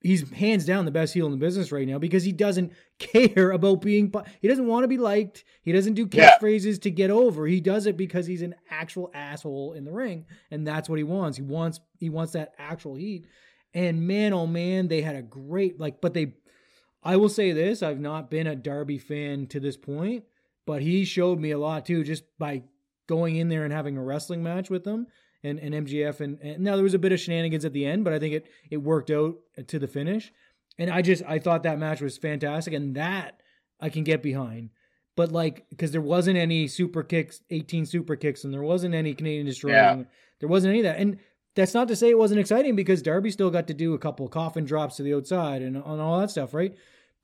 He's hands down the best heel in the business right now because he doesn't <laughs> care about being. He doesn't want to be liked. He doesn't do catchphrases yeah. to get over. He does it because he's an actual asshole in the ring, and that's what he wants. He wants he wants that actual heat. And man, oh man, they had a great like, but they I will say this I've not been a Darby fan to this point, but he showed me a lot too just by going in there and having a wrestling match with them and, and MJF. And, and now there was a bit of shenanigans at the end, but I think it, it worked out to the finish. And I just, I thought that match was fantastic. And that I can get behind. But like, because there wasn't any super kicks, 18 super kicks, and there wasn't any Canadian destroying. Yeah. There wasn't any of that. And that's not to say it wasn't exciting because Darby still got to do a couple of coffin drops to the outside and on all that stuff, right?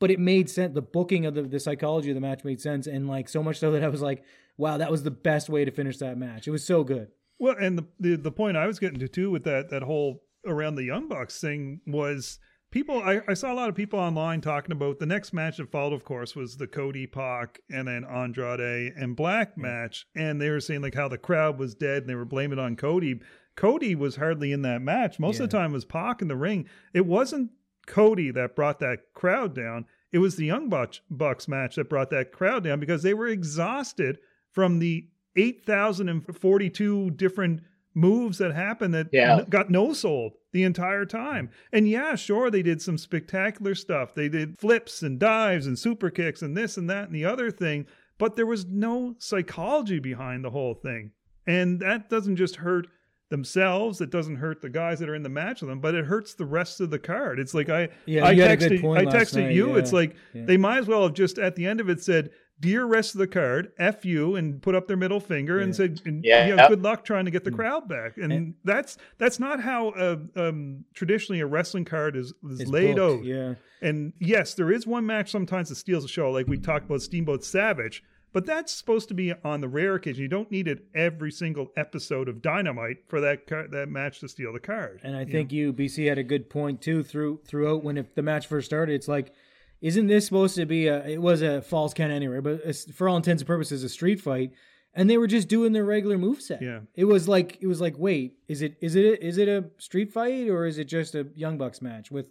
But it made sense. The booking of the, the psychology of the match made sense, and like so much so that I was like, wow, that was the best way to finish that match. It was so good. Well, and the the, the point I was getting to too with that that whole around the Young Bucks thing was people I, I, saw a lot of people online talking about the next match that followed of course was the cody Pac and then andrade and black match and they were saying like how the crowd was dead and they were blaming it on cody Cody was hardly in that match. Most yeah. of the time was Pac in the ring. It wasn't Cody that brought that crowd down. It was the Young Bucks match that brought that crowd down because they were exhausted from the 8,042 different moves that happened that yeah. got no sold the entire time. And yeah, sure, they did some spectacular stuff. They did flips and dives and super kicks and this and that and the other thing, but there was no psychology behind the whole thing. And that doesn't just hurt themselves. It doesn't hurt the guys that are in the match with them, but it hurts the rest of the card. It's like I yeah, I texted I texted night, you. Yeah. It's like yeah. they might as well have just at the end of it said, "Dear rest of the card, f you," and put up their middle finger and said, and, "Yeah, you know, good luck trying to get the mm. crowd back." And, and, that's that's not how uh, um, traditionally a wrestling card is, is laid booked, out. Yeah. And yes, there is one match sometimes that steals the show, like we talked about Steamboat Savage but that's supposed to be on the rare occasion. You don't need it every single episode of Dynamite for that car- that match to steal the card. And I you think know? you BC had a good point too through throughout when if the match first started. It's like, isn't this supposed to be a? It was a false count anyway, but for all intents and purposes, a street fight. And they were just doing their regular move set. Yeah, it was like it was like, wait, is it is it is it a street fight or is it just a Young Bucks match with?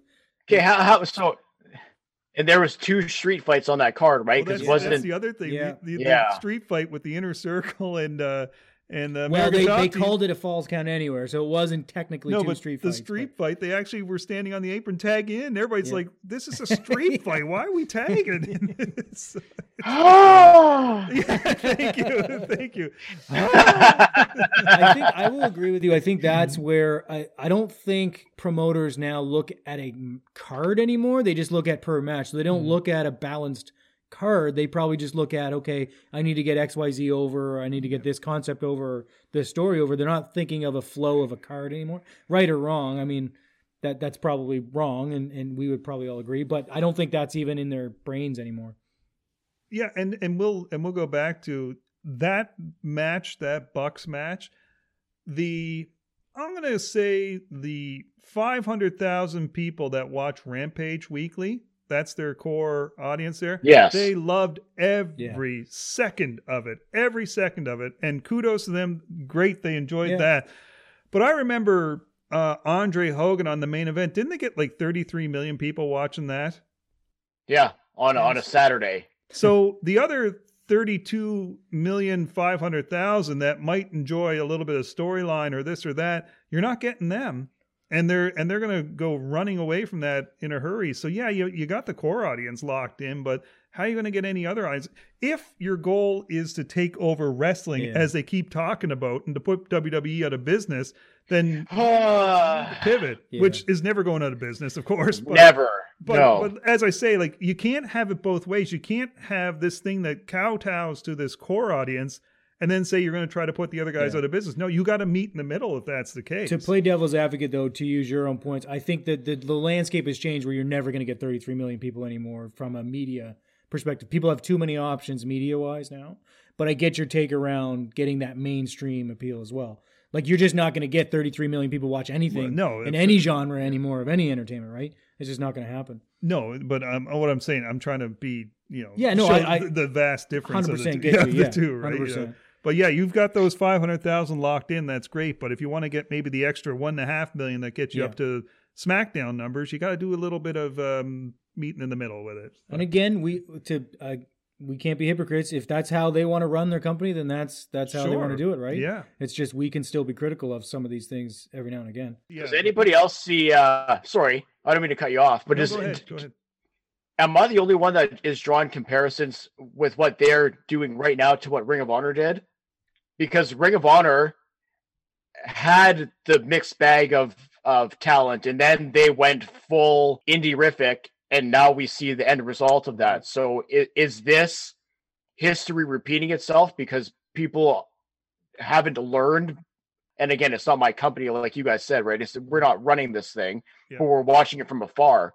Okay, how how so and there was two street fights on that card, right? Because well, wasn't that's the other thing. Yeah. The, the, yeah. the, street fight with the inner circle and uh and uh, well, they, they called it a falls count anywhere, so it wasn't technically no, two but street the fights. The street but... fight, they actually were standing on the apron, tag in. Everybody's yeah. like, "This is a <laughs> street fight. Why are we tagging?" <laughs> oh, <gasps> yeah, thank you, <laughs> thank you. I think I will agree with you. I think that's where I, I don't think promoters now look at a card anymore. They just look at per match. So they don't mm. look at a balanced card, they probably just look at, okay, I need to get XYZ over, or I need to get this concept over, or this story over. They're not thinking of a flow of a card anymore. Right or wrong. I mean, that that's probably wrong, and, and we would probably all agree, but I don't think that's even in their brains anymore. Yeah, and, and we'll and we'll go back to that match, that Bucks match, the I'm to say the 500,000 people that watch Rampage weekly, that's their core audience there. Yes. They loved every yeah. second of it, every second of it. And kudos to them. Great. They enjoyed yeah. that. But I remember uh, Andre Hogan on the main event. Didn't they get like 33 million people watching that? Yeah, on, yes. on a Saturday. So the other 32 million 500,000 that might enjoy a little bit of storyline or this or that, you're not getting them. And they're and they're going to go running away from that in a hurry. So yeah, you you got the core audience locked in, but how are you going to get any other eyes? If your goal is to take over wrestling, yeah. as they keep talking about, and to put WWE out of business, then <sighs> pivot, yeah. which is never going out of business, of course. But, never. But, no. but as I say, like you can't have it both ways. You can't have this thing that kowtows to this core audience and then say you're going to try to put the other guys yeah. out of business. No, you got to meet in the middle if that's the case. To play devil's advocate, though, to use your own points, I think that the, the landscape has changed where you're never going to get 33 million people anymore from a media perspective. People have too many options media wise now. But I get your take around getting that mainstream appeal as well. Like you're just not going to get 33 million people watch anything well, no, in any genre anymore of any entertainment, right? It's just not going to happen. No, but um, what I'm saying, I'm trying to be, you know, yeah, no, I, I the, vast difference 100% of the, two, get <laughs> you, yeah, the two, right? 100%. But yeah, you've got those 500,000 locked in. That's great. But if you want to get maybe the extra one and a half million that gets you yeah. up to SmackDown numbers, you got to do a little bit of um, meeting in the middle with it. And again, we to uh, we can't be hypocrites. If that's how they want to run their company, then that's that's how sure. they want to do it, right? Yeah. It's just we can still be critical of some of these things every now and again. Yeah. Does anybody else see? uh Sorry, I don't mean to cut you off, but no, go ahead. <laughs> Go ahead. Am I the only one that is drawing comparisons with what they're doing right now to what Ring of Honor did? Because Ring of Honor had the mixed bag of of talent, and then they went full indie rific and now we see the end result of that. So is, is this history repeating itself because people haven't learned? And again, it's not my company, like you guys said, right? It's, we're not running this thing, yeah. but we're watching it from afar.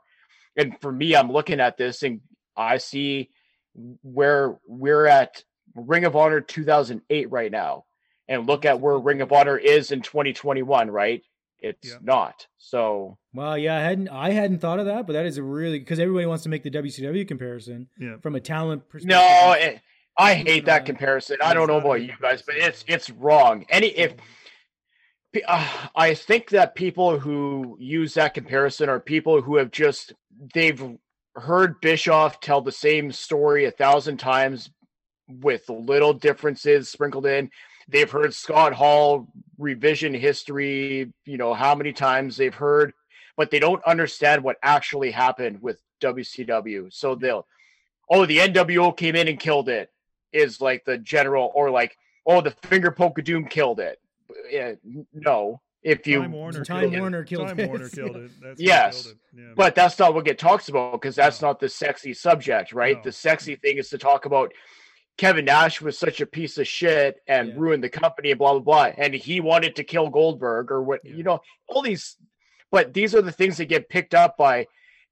And for me, I'm looking at this and I see where we're at Ring of Honor 2008 right now, and look at where Ring of Honor is in 2021, right? it's yeah. not. So well, yeah, I hadn't I hadn't thought of that, but that is a really because everybody wants to make the WCW comparison yeah. from a talent perspective. No, it, I hate that comparison. I don't know about you guys, but it's it's wrong. Any if uh, I think that people who use that comparison are people who have just they've heard Bischoff tell the same story a thousand times with little differences sprinkled in. They've heard Scott Hall revision history, you know, how many times they've heard, but they don't understand what actually happened with WCW. So they'll, oh, the NWO came in and killed it, is like the general, or like, oh, the finger poke of doom killed it. Yeah, no, if you Time Warner, Time killed Warner it. killed Time it. Warner killed it. <laughs> That's yes, it. Yeah. but that's not what get talks about because that's no. not the sexy subject, right? No. The sexy thing is to talk about Kevin Nash was such a piece of shit and yeah. ruined the company and blah blah blah, and he wanted to kill Goldberg or what yeah. you know all these, but these are the things that get picked up by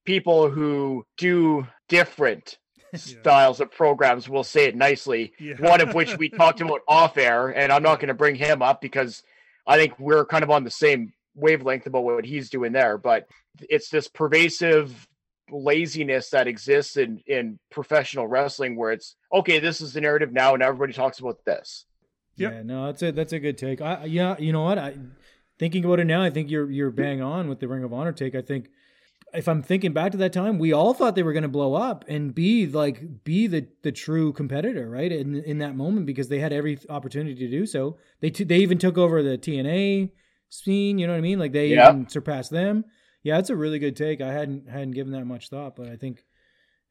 people who do different <laughs> yeah. styles of programs. We'll say it nicely. One of which we talked about <laughs> off air, and I'm not going to bring him up because I think we're kind of on the same wavelength about what he's doing there. But it's this pervasive laziness that exists in in professional wrestling where it's okay this is the narrative now and everybody talks about this. Yep. yeah no that's a that's a good take. I yeah you know what? I thinking about it now i think you're you're bang on with the ring of honor take. I think if i'm thinking back to that time we all thought they were going to blow up and be like be the the true competitor right in in that moment because they had every opportunity to do so. They t- they even took over the tna scene you know what i mean? Like they yeah. even surpassed them yeah, it's a really good take. I hadn't hadn't given that much thought, but I think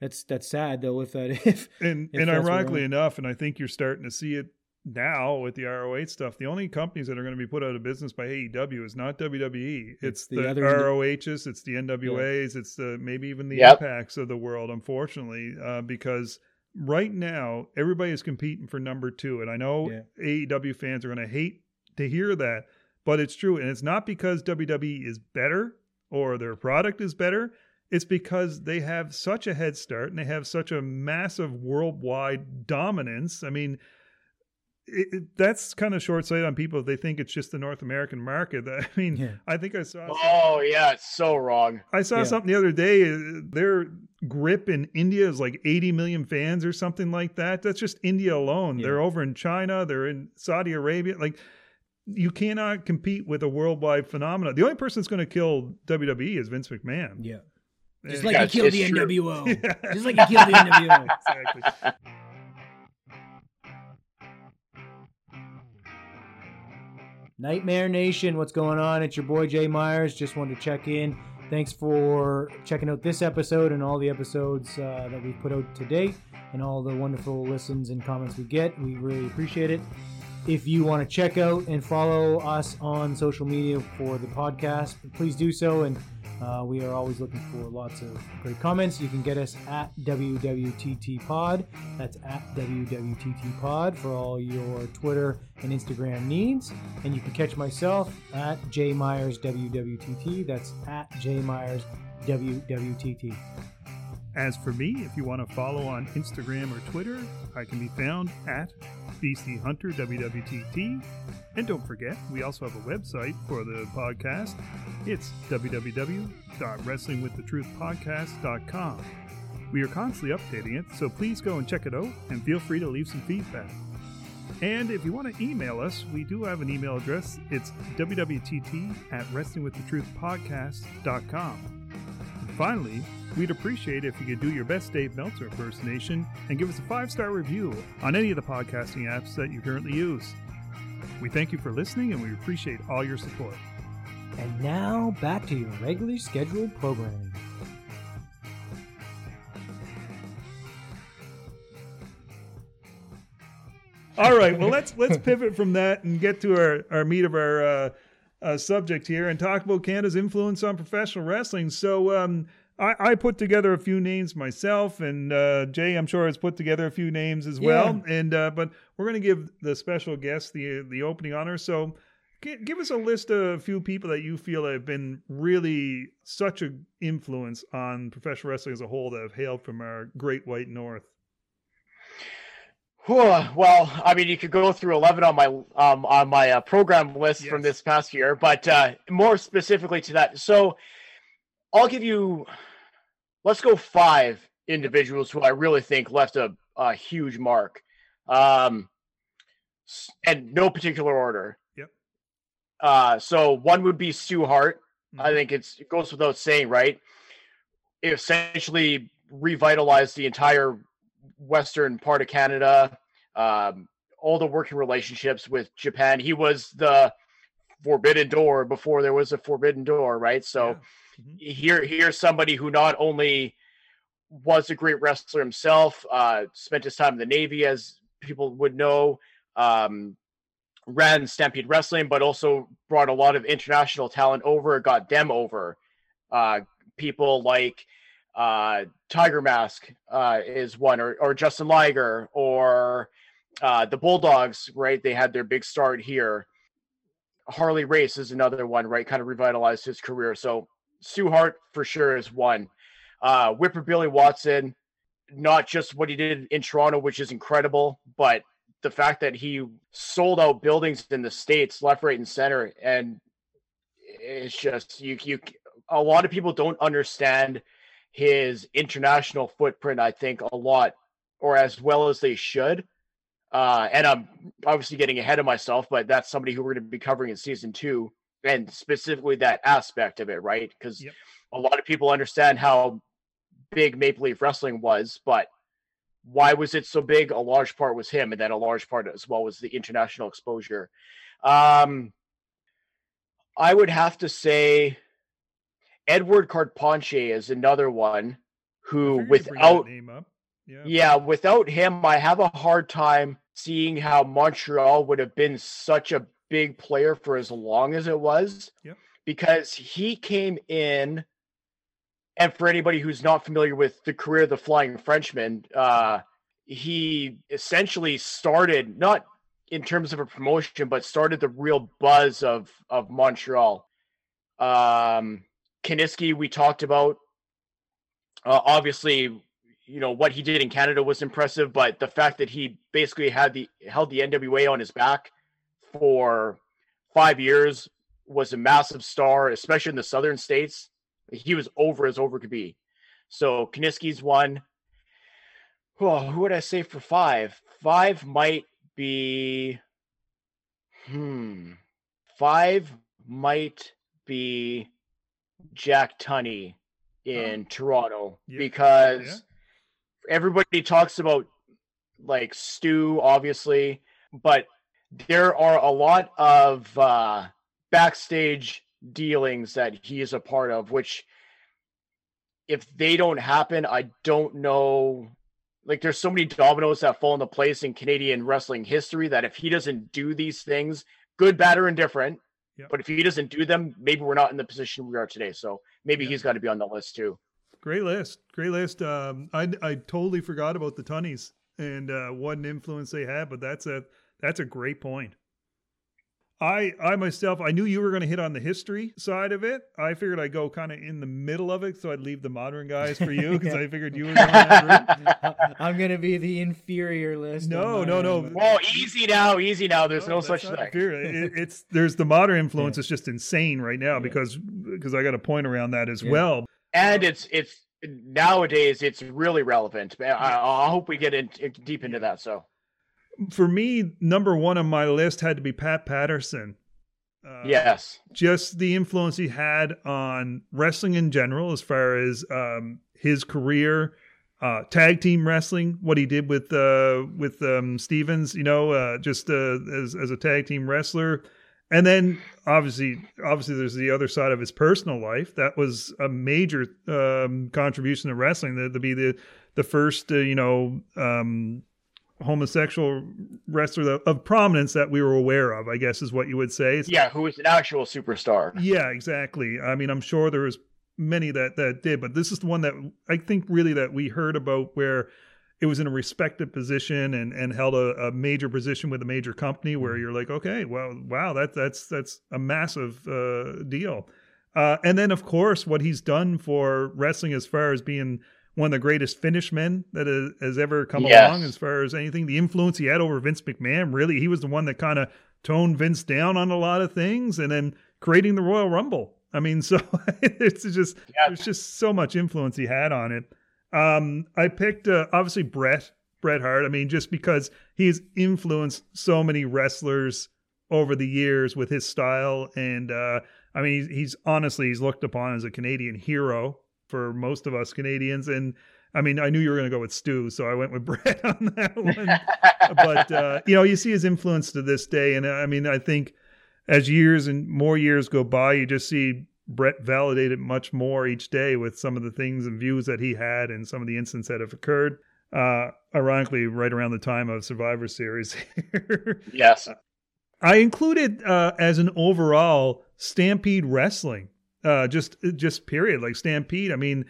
that's that's sad though. If that <laughs> if and if and ironically enough, and I think you're starting to see it now with the ROH stuff. The only companies that are going to be put out of business by AEW is not WWE. It's, it's the, the ROHs, it's the NWAs, yeah. it's the maybe even the yep. Impacts of the world. Unfortunately, uh, because right now everybody is competing for number two, and I know yeah. AEW fans are going to hate to hear that, but it's true, and it's not because WWE is better or their product is better, it's because they have such a head start and they have such a massive worldwide dominance. I mean, it, it, that's kind of short sighted on people. They think it's just the North American market. <laughs> I mean, Yeah. I think I saw. Oh yeah, it's so wrong. I saw Yeah. something the other day. uh, Their grip in India is like 80 million fans or something like that. That's just India alone. Yeah. They're over in China. They're in Saudi Arabia. Like, you cannot compete with a worldwide phenomenon. The only person that's going to kill WWE is Vince McMahon. Yeah. Just like Yeah, he killed it's the true. NWO. Yeah. <laughs> Just like he killed the NWO. <laughs> exactly. Nightmare Nation, what's going on? It's your boy Jay Myers. Just wanted to check in. Thanks for checking out this episode and all the episodes uh, that we've put out today and all the wonderful listens and comments we get. We really appreciate it. If you want to check out and follow us on social media for the podcast, please do so. And uh, we are always looking for lots of great comments. You can get us at WWTT Pod. That's at WWTT Pod for all your Twitter and Instagram needs. And you can catch myself at Jay Myers WWTT. That's at Jay Myers WWTT. As for me, if you want to follow on Instagram or Twitter, I can be found at BC Hunter WWTT. And don't forget, we also have a website for the podcast. It's www.wrestlingwiththetruthpodcast.com. We are constantly updating it, so please go and check it out and feel free to leave some feedback. And if you want to email us, we do have an email address. It's wwtt at wrestlingwiththetruthpodcast.com. And finally, we'd appreciate if you could do your best Dave Meltzer impersonation and give us a five star review on any of the podcasting apps that you currently use. We thank you for listening and we appreciate all your support. And now back to your regularly scheduled programming. All right, well let's let's pivot from that and get to our, our meat of our uh, uh, subject here and talk about Canada's influence on professional wrestling. So um, I, I put together a few names myself, and uh, Jay, I'm sure has put together a few names as well. And uh, but we're going to give the special guest the the opening honor. So gi- give us a list of a few people that you feel have been really such an influence on professional wrestling as a whole that have hailed from our great white north. Well, I mean, you could go through eleven on my um on my uh, program list from this past year, but uh, more specifically to that, so I'll give you. Let's go five individuals who I really think left a, a huge mark, um, and no particular order. Yep. Uh, so one would be Stu Hart. I Mhm. think it's it goes without saying, right? It essentially revitalized the entire western part of Canada. Um, all the working relationships with Japan. He was the forbidden door before there was a forbidden door, right? So Mhm. here here's somebody who not only was a great wrestler himself, uh, spent his time in the Navy, as people would know, um, ran Stampede Wrestling, but also brought a lot of international talent over, got them over. Uh, people like uh, Tiger Mask uh, is one, or, or Jushin Liger, or uh, the Bulldogs, right? They had their big start here. Harley Race is another one, right? Kind of revitalized his career. So Stu Hart for sure is one. Uh, Whipper Billy Watson, not just what he did in Toronto, which is incredible, but the fact that he sold out buildings in the states, left, right, and center, and it's just you. You a lot of people don't understand his international footprint. I think a lot, or as well as they should. Uh, and I'm obviously getting ahead of myself, but that's somebody who we're going to be covering in season two, and specifically that aspect of it, right? Because Yep. a lot of people understand how big Maple Leaf Wrestling was, but why was it so big? A large part was him, and then a large part as well was the international exposure. Um, I would have to say Edward Carpentier is another one who, I figured you'd bring that without name up. Yeah. yeah, without him, I have a hard time seeing how Montreal would have been such a big player for as long as it was. Yep. Because he came in, and for anybody who's not familiar with the career of the Flying Frenchman, uh, he essentially started not in terms of a promotion, but started the real buzz of of Montreal. Um, Kiniski, we talked about. Uh, obviously, you know what he did in Canada was impressive, but the fact that he basically had the held the NWA on his back for five years was a massive star, especially in the southern states. He was over as over could be. So Kiniski's one. Oh, who would I say for five? Five might be. Hmm. Five might be Jack Tunney in oh. Toronto yeah. because yeah. everybody talks about like Stu, obviously, but there are a lot of uh, backstage dealings that he is a part of, which if they don't happen, I don't know. Like, there's so many dominoes that fall into place in Canadian wrestling history that if he doesn't do these things, good, bad, or indifferent, yep. but if he doesn't do them, maybe we're not in the position we are today. So maybe yep. he's got to be on the list too. Great list. Great list. Um, I, I totally forgot about the Tunneys and uh, what an influence they had, but that's a that's a great point. I I myself I knew you were going to hit on the history side of it. I figured I'd go kind of in the middle of it, so I'd leave the modern guys for you because yeah. I figured you were going that <laughs> I'm going to be the inferior list. No, no, no. Well, easy now, easy now. There's no, no such thing. It, it's there's the modern influence. Yeah. It's just insane right now yeah. because because I got a point around that as well. And it's it's nowadays it's really relevant. I, I hope we get in, deep into that. So for me, number one on my list had to be Pat Patterson. Uh, yes. Just the influence he had on wrestling in general, as far as um, his career, uh, tag team wrestling, what he did with uh, with um, Stevens, you know, uh, just uh, as as a tag team wrestler, and then obviously, obviously, there's the other side of his personal life. That was a major um, contribution to wrestling. To, to be the the first, uh, you know, um, homosexual wrestler of prominence that we were aware of, I guess is what you would say. Yeah, who was an actual superstar. Yeah, exactly. I mean, I'm sure there was many that that did, but this is the one that I think really that we heard about where it was in a respected position and and held a, a major position with a major company where you're like, okay, well, wow, that that's that's a massive uh, deal. Uh, and then, of course, what he's done for wrestling as far as being one of the greatest finish men that has ever come yes. along as far as anything. The influence he had over Vince McMahon, really, he was the one that kind of toned Vince down on a lot of things and then creating the Royal Rumble. I mean, <laughs> so it's just yeah. there's just so much influence he had on it. Um, I picked uh, obviously Bret Bret Hart. I mean, just because he's influenced so many wrestlers over the years with his style, and uh, I mean, he's, he's honestly he's looked upon as a Canadian hero for most of us Canadians. And I mean, I knew you were going to go with Stu, so I went with <laughs> Brett on that one. but uh, you know, you see his influence to this day, and uh, I mean, I think as years and more years go by, you just see Bret validated much more each day with some of the things and views that he had, and some of the incidents that have occurred. Uh, ironically, right around the time of Survivor Series. <laughs> yes. I included uh, as an overall Stampede Wrestling uh, just just period like Stampede. I mean,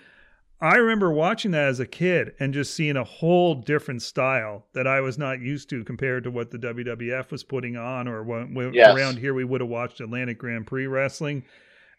I remember watching that as a kid and just seeing a whole different style that I was not used to compared to what the WWF was putting on, or when, yes. around here we would have watched Atlantic Grand Prix wrestling,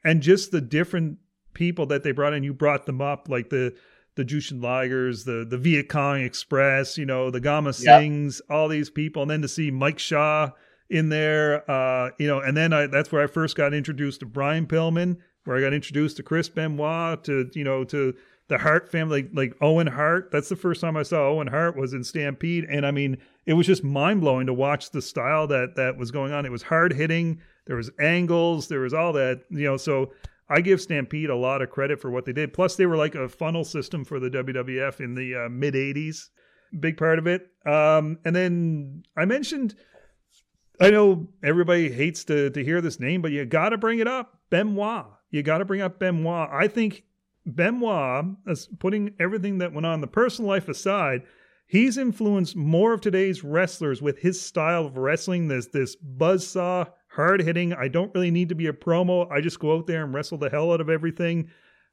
and just the different people that they brought in. You brought them up like the the Jushin Ligers, the the Viet Cong Express, you know, the Gama Singhs, yep. all these people, and then to see Mike Shaw in there, uh, you know, and then I, that's where I first got introduced to Brian Pillman where I got introduced to Chris Benoit, to you know, to the Hart family, like, Owen Hart. That's the first time I saw Owen Hart was in Stampede, and I mean, it was just mind blowing to watch the style that that was going on. It was hard hitting. There was angles. There was all that, you know. So I give Stampede a lot of credit for what they did. Plus, they were like a funnel system for the WWF in the uh, mid '80s. Big part of it. Um, and then I mentioned. I know everybody hates to to hear this name, but you got to bring it up. Benoit you got to bring up Benoit. I think Benoit, as putting everything that went on the personal life aside, he's influenced more of today's wrestlers with his style of wrestling. This this buzzsaw, hard hitting. I don't really need to be a promo. I just go out there and wrestle the hell out of everything.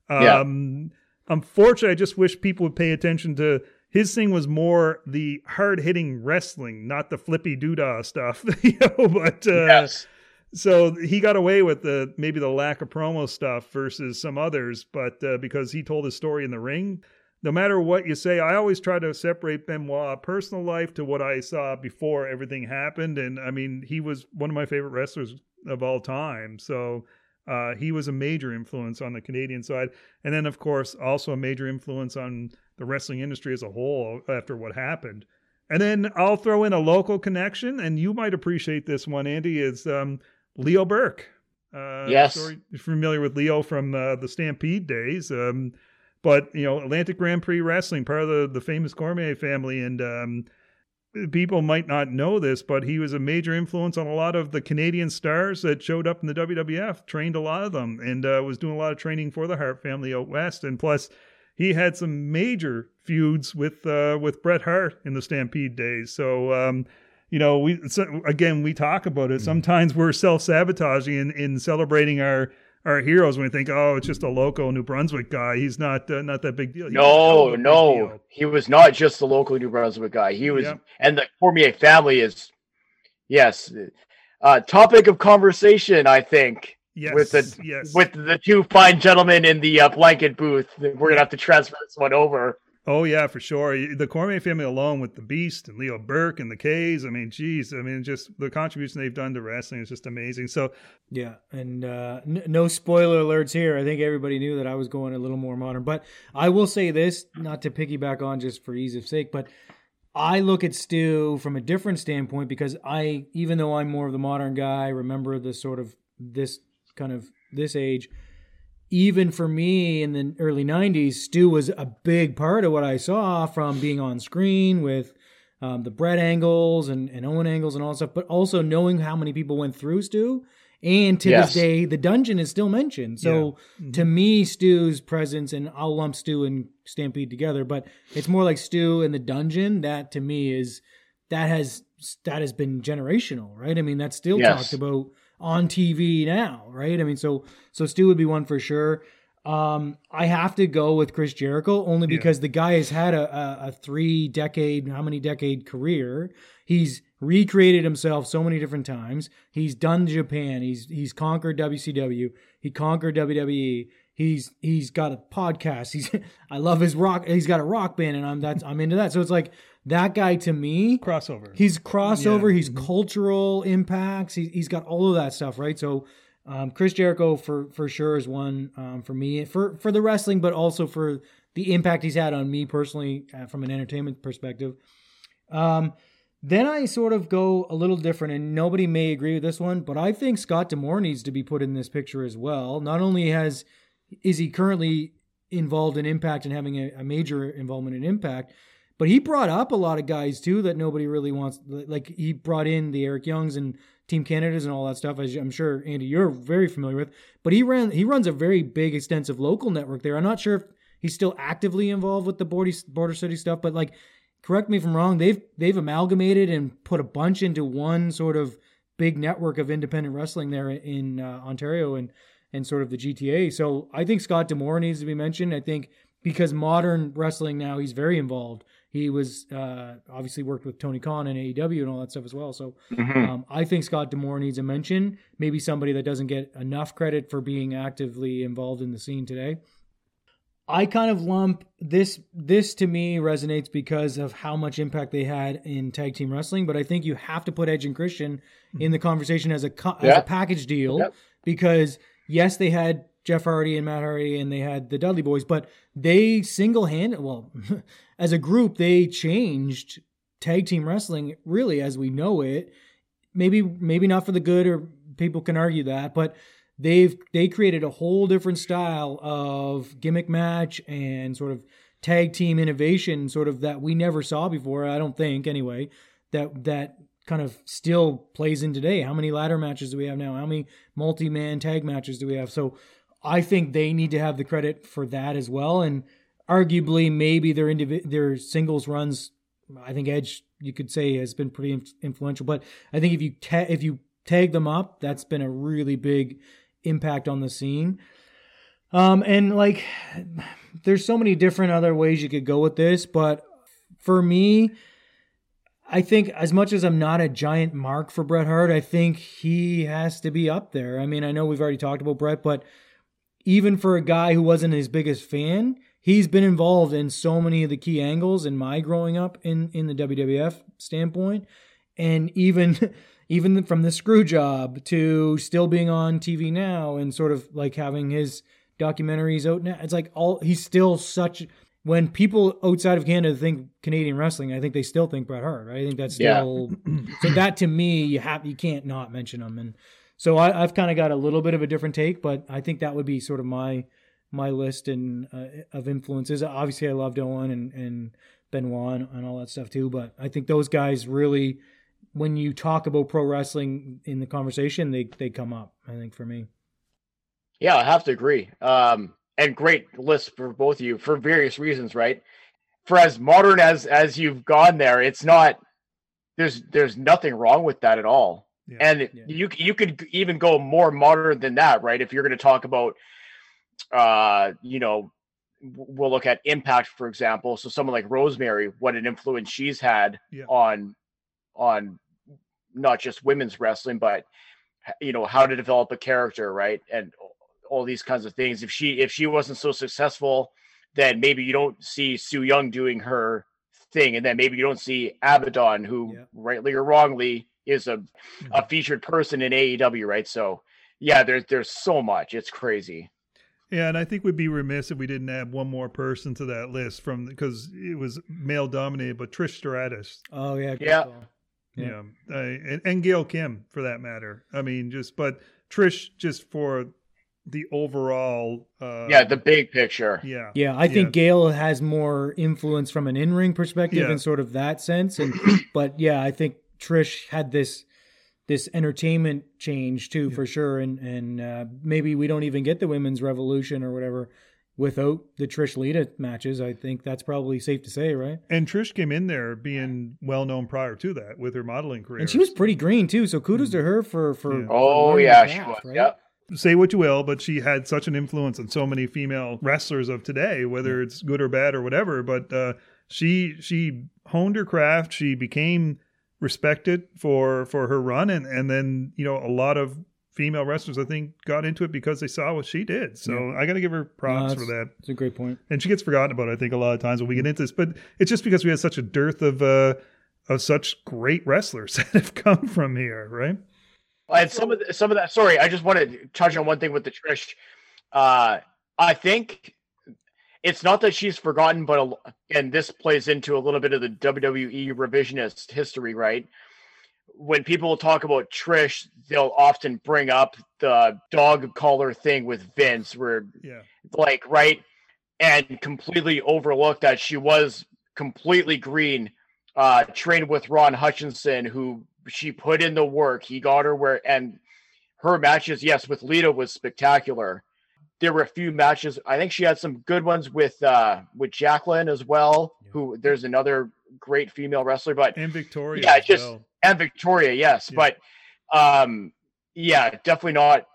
Yeah. Um, unfortunately, I just wish people would pay attention to his thing was more the hard hitting wrestling, not the flippy doodah stuff. <laughs> you know, but uh, yes so he got away with the maybe the lack of promo stuff versus some others, but uh, because he told his story in the ring. no matter what you say, I always try to separate Benoit personal life to what I saw before everything happened. And I mean, he was one of my favorite wrestlers of all time. So uh, he was a major influence on the Canadian side. And then, of course, also a major influence on the wrestling industry as a whole after what happened. And then I'll throw in a local connection, and you might appreciate this one, Andy, is um, Leo Burke. Uh, yes. Sorry, familiar with Leo from uh, the Stampede days. Um, but you know, Atlantic Grand Prix Wrestling, part of the the famous Cormier family, and um, people might not know this, but he was a major influence on a lot of the Canadian stars that showed up in the WWF. Trained a lot of them, and uh, was doing a lot of training for the Hart family out west. And plus, he had some major feuds with uh, with Bret Hart in the Stampede days. So. Um, you know, we so, again we talk about it. Mm-hmm. Sometimes we're self sabotaging in, in celebrating our our heroes when we think, oh, it's just a local New Brunswick guy. He's not uh, not that big deal. He no, no, deal. he was not just the local New Brunswick guy. He was, and the Cormier family is, yes, uh, topic of conversation. I think. Yes, with the yes. with the two fine gentlemen in the uh, blanket booth, we're gonna have to transfer this one over. Oh yeah, for sure. The Cormier family alone with the Beast and Leo Burke and the K's. I mean, geez, I mean, just the contribution they've done to wrestling is just amazing. So yeah, and uh, n- no spoiler alerts here. I think everybody knew that I was going a little more modern, but I will say this, not to piggyback on just for ease of sake, but I look at Stu from a different standpoint because I, even though I'm more of the modern guy, remember the sort of this kind of this age even for me in the early 90s, Stu was a big part of what I saw from being on screen with um, the Bret Angles and, and Owen Angles and all that stuff, but also knowing how many people went through Stu. And to yes. this day, the dungeon is still mentioned. So yeah. mm-hmm. to me, Stu's presence, and I'll lump Stu and Stampede together, but it's more like Stu and the dungeon. That to me is that has that has been generational, right? I mean, that's still yes. talked about on TV now, right? I mean, so so Stu would be one for sure. Um, I have to go with Chris Jericho only because yeah. the guy has had a, a, a, three decade, how many decade career. He's recreated himself so many different times. He's done Japan. He's he's conquered WCW. He conquered WWE. He's he's got a podcast. He's <laughs> I love his rock. He's got a rock band, and I'm that's I'm into that. So it's like that guy to me crossover. He's crossover. Yeah. He's mm-hmm. cultural impacts. He, he's got all of that stuff, right? So um, Chris Jericho for for sure is one um, for me for for the wrestling, but also for the impact he's had on me personally uh, from an entertainment perspective. Um, then I sort of go a little different, and nobody may agree with this one, but I think Scott D'Amore needs to be put in this picture as well. Not only has is he currently involved in Impact and having a, a major involvement in Impact, but he brought up a lot of guys too that nobody really wants. Like he brought in the Eric Youngs and Team Canadas and all that stuff. As I'm sure Andy, you're very familiar with. But he ran, he runs a very big, extensive local network there. I'm not sure if he's still actively involved with the border border city stuff, but like, correct me if I'm wrong. They've they've amalgamated and put a bunch into one sort of big network of independent wrestling there in uh, Ontario and and sort of the GTA. So I think Scott D'Amore needs to be mentioned. I think because modern wrestling now he's very involved he was uh, obviously worked with Tony Khan and AEW and all that stuff as well. So mm-hmm. um, I think Scott D'Amore needs a mention. Maybe somebody that doesn't get enough credit for being actively involved in the scene today. I kind of lump this. This to me resonates because of how much impact they had in tag team wrestling. But I think you have to put Edge and Christian in the conversation as a as a package deal because yes, they had Jeff Hardy and Matt Hardy, and they had the Dudley Boys, but they single handed, well, <laughs> as a group, they changed tag team wrestling really as we know it. Maybe, maybe not for the good, or people can argue that, but they've they created a whole different style of gimmick match and sort of tag team innovation, sort of that we never saw before. I don't think anyway. That that kind of still plays in today. How many ladder matches do we have now? How many multi man tag matches do we have? So I think they need to have the credit for that as well. And arguably, maybe their indiv- their singles runs. I think Edge, you could say, has been pretty influential. But I think if you ta- if you tag them up, that's been a really big impact on the scene. Um, and like, there's so many different other ways you could go with this, but for me, I think as much as I'm not a giant mark for Bret Hart, I think he has to be up there. I mean, I know we've already talked about Bret, but even for a guy who wasn't his biggest fan, he's been involved in so many of the key angles in my growing up in in the WWF standpoint, and even <laughs> even from the screw job to still being on TV now and sort of like having his documentaries out now. It's like all he's still such. When people outside of Canada think Canadian wrestling, I think they still think Bret Hart. Right? I think that's still <clears throat> so. That to me, you have you can't not mention him, and so I, have kind of got a little bit of a different take, but I think that would be sort of my my list and uh, of influences. Obviously, I loved Owen and and Benoit and, and all that stuff too, but I think those guys really, when you talk about pro wrestling in the conversation, they they come up. I think for me. Yeah, I have to agree. Um, and great list for both of you for various reasons, right? For as modern as as you've gone there, it's not there's there's nothing wrong with that at all. Yeah. And yeah. you you could even go more modern than that, right? If you're going to talk about uh, you know, we'll look at impact for example so someone like rosemary what an influence she's had yeah. on on not just women's wrestling but you know how to develop a character right and all these kinds of things. If she if she wasn't so successful, then maybe you don't see Su Yung doing her thing, and then maybe you don't see Abaddon, who yeah. rightly or wrongly is a mm-hmm. a featured person in AEW, right? So yeah, there's there's so much. It's crazy. Yeah, and I think we'd be remiss if we didn't add one more person to that list from because it was male dominated, but Trish Stratus. Oh yeah, yeah, yeah, yeah. Uh, and, and Gail Kim for that matter. I mean, just but Trish just for the overall uh, yeah the big picture yeah yeah i think yeah. gail has more influence from an in-ring perspective yeah. in sort of that sense and <clears throat> but yeah i think trish had this this entertainment change too yeah. for sure and and uh, maybe we don't even get the women's revolution or whatever without the trish lita matches i think that's probably safe to say right and trish came in there being well known prior to that with her modeling career and she was pretty green too so kudos mm-hmm. to her for for oh yeah she was right? yeah say what you will, but she had such an influence on so many female wrestlers of today, whether it's good or bad or whatever. But uh, she she honed her craft. She became respected for for her run, and and then you know a lot of female wrestlers I think got into it because they saw what she did. So yeah. I got to give her props no, for that. It's a great point. And she gets forgotten about I think a lot of times when we get into this, but it's just because we had such a dearth of uh of such great wrestlers <laughs> that have come from here, right? And some of the, some of that. Sorry, I just want to touch on one thing with the Trish. Uh, I think it's not that she's forgotten, but a, and this plays into a little bit of the WWE revisionist history, right? When people talk about Trish, they'll often bring up the dog collar thing with Vince, where, yeah, like, right, and completely overlook that she was completely green, uh, trained with Ron Hutchison, who she put in the work. He got her where, and her matches, yes, with Lita was spectacular. There were a few matches. I think she had some good ones with uh with Jacqueline as well. Yeah. Who there's another great female wrestler, but and Victoria, yeah, just well. and Victoria, yes, yeah. but um, yeah, definitely not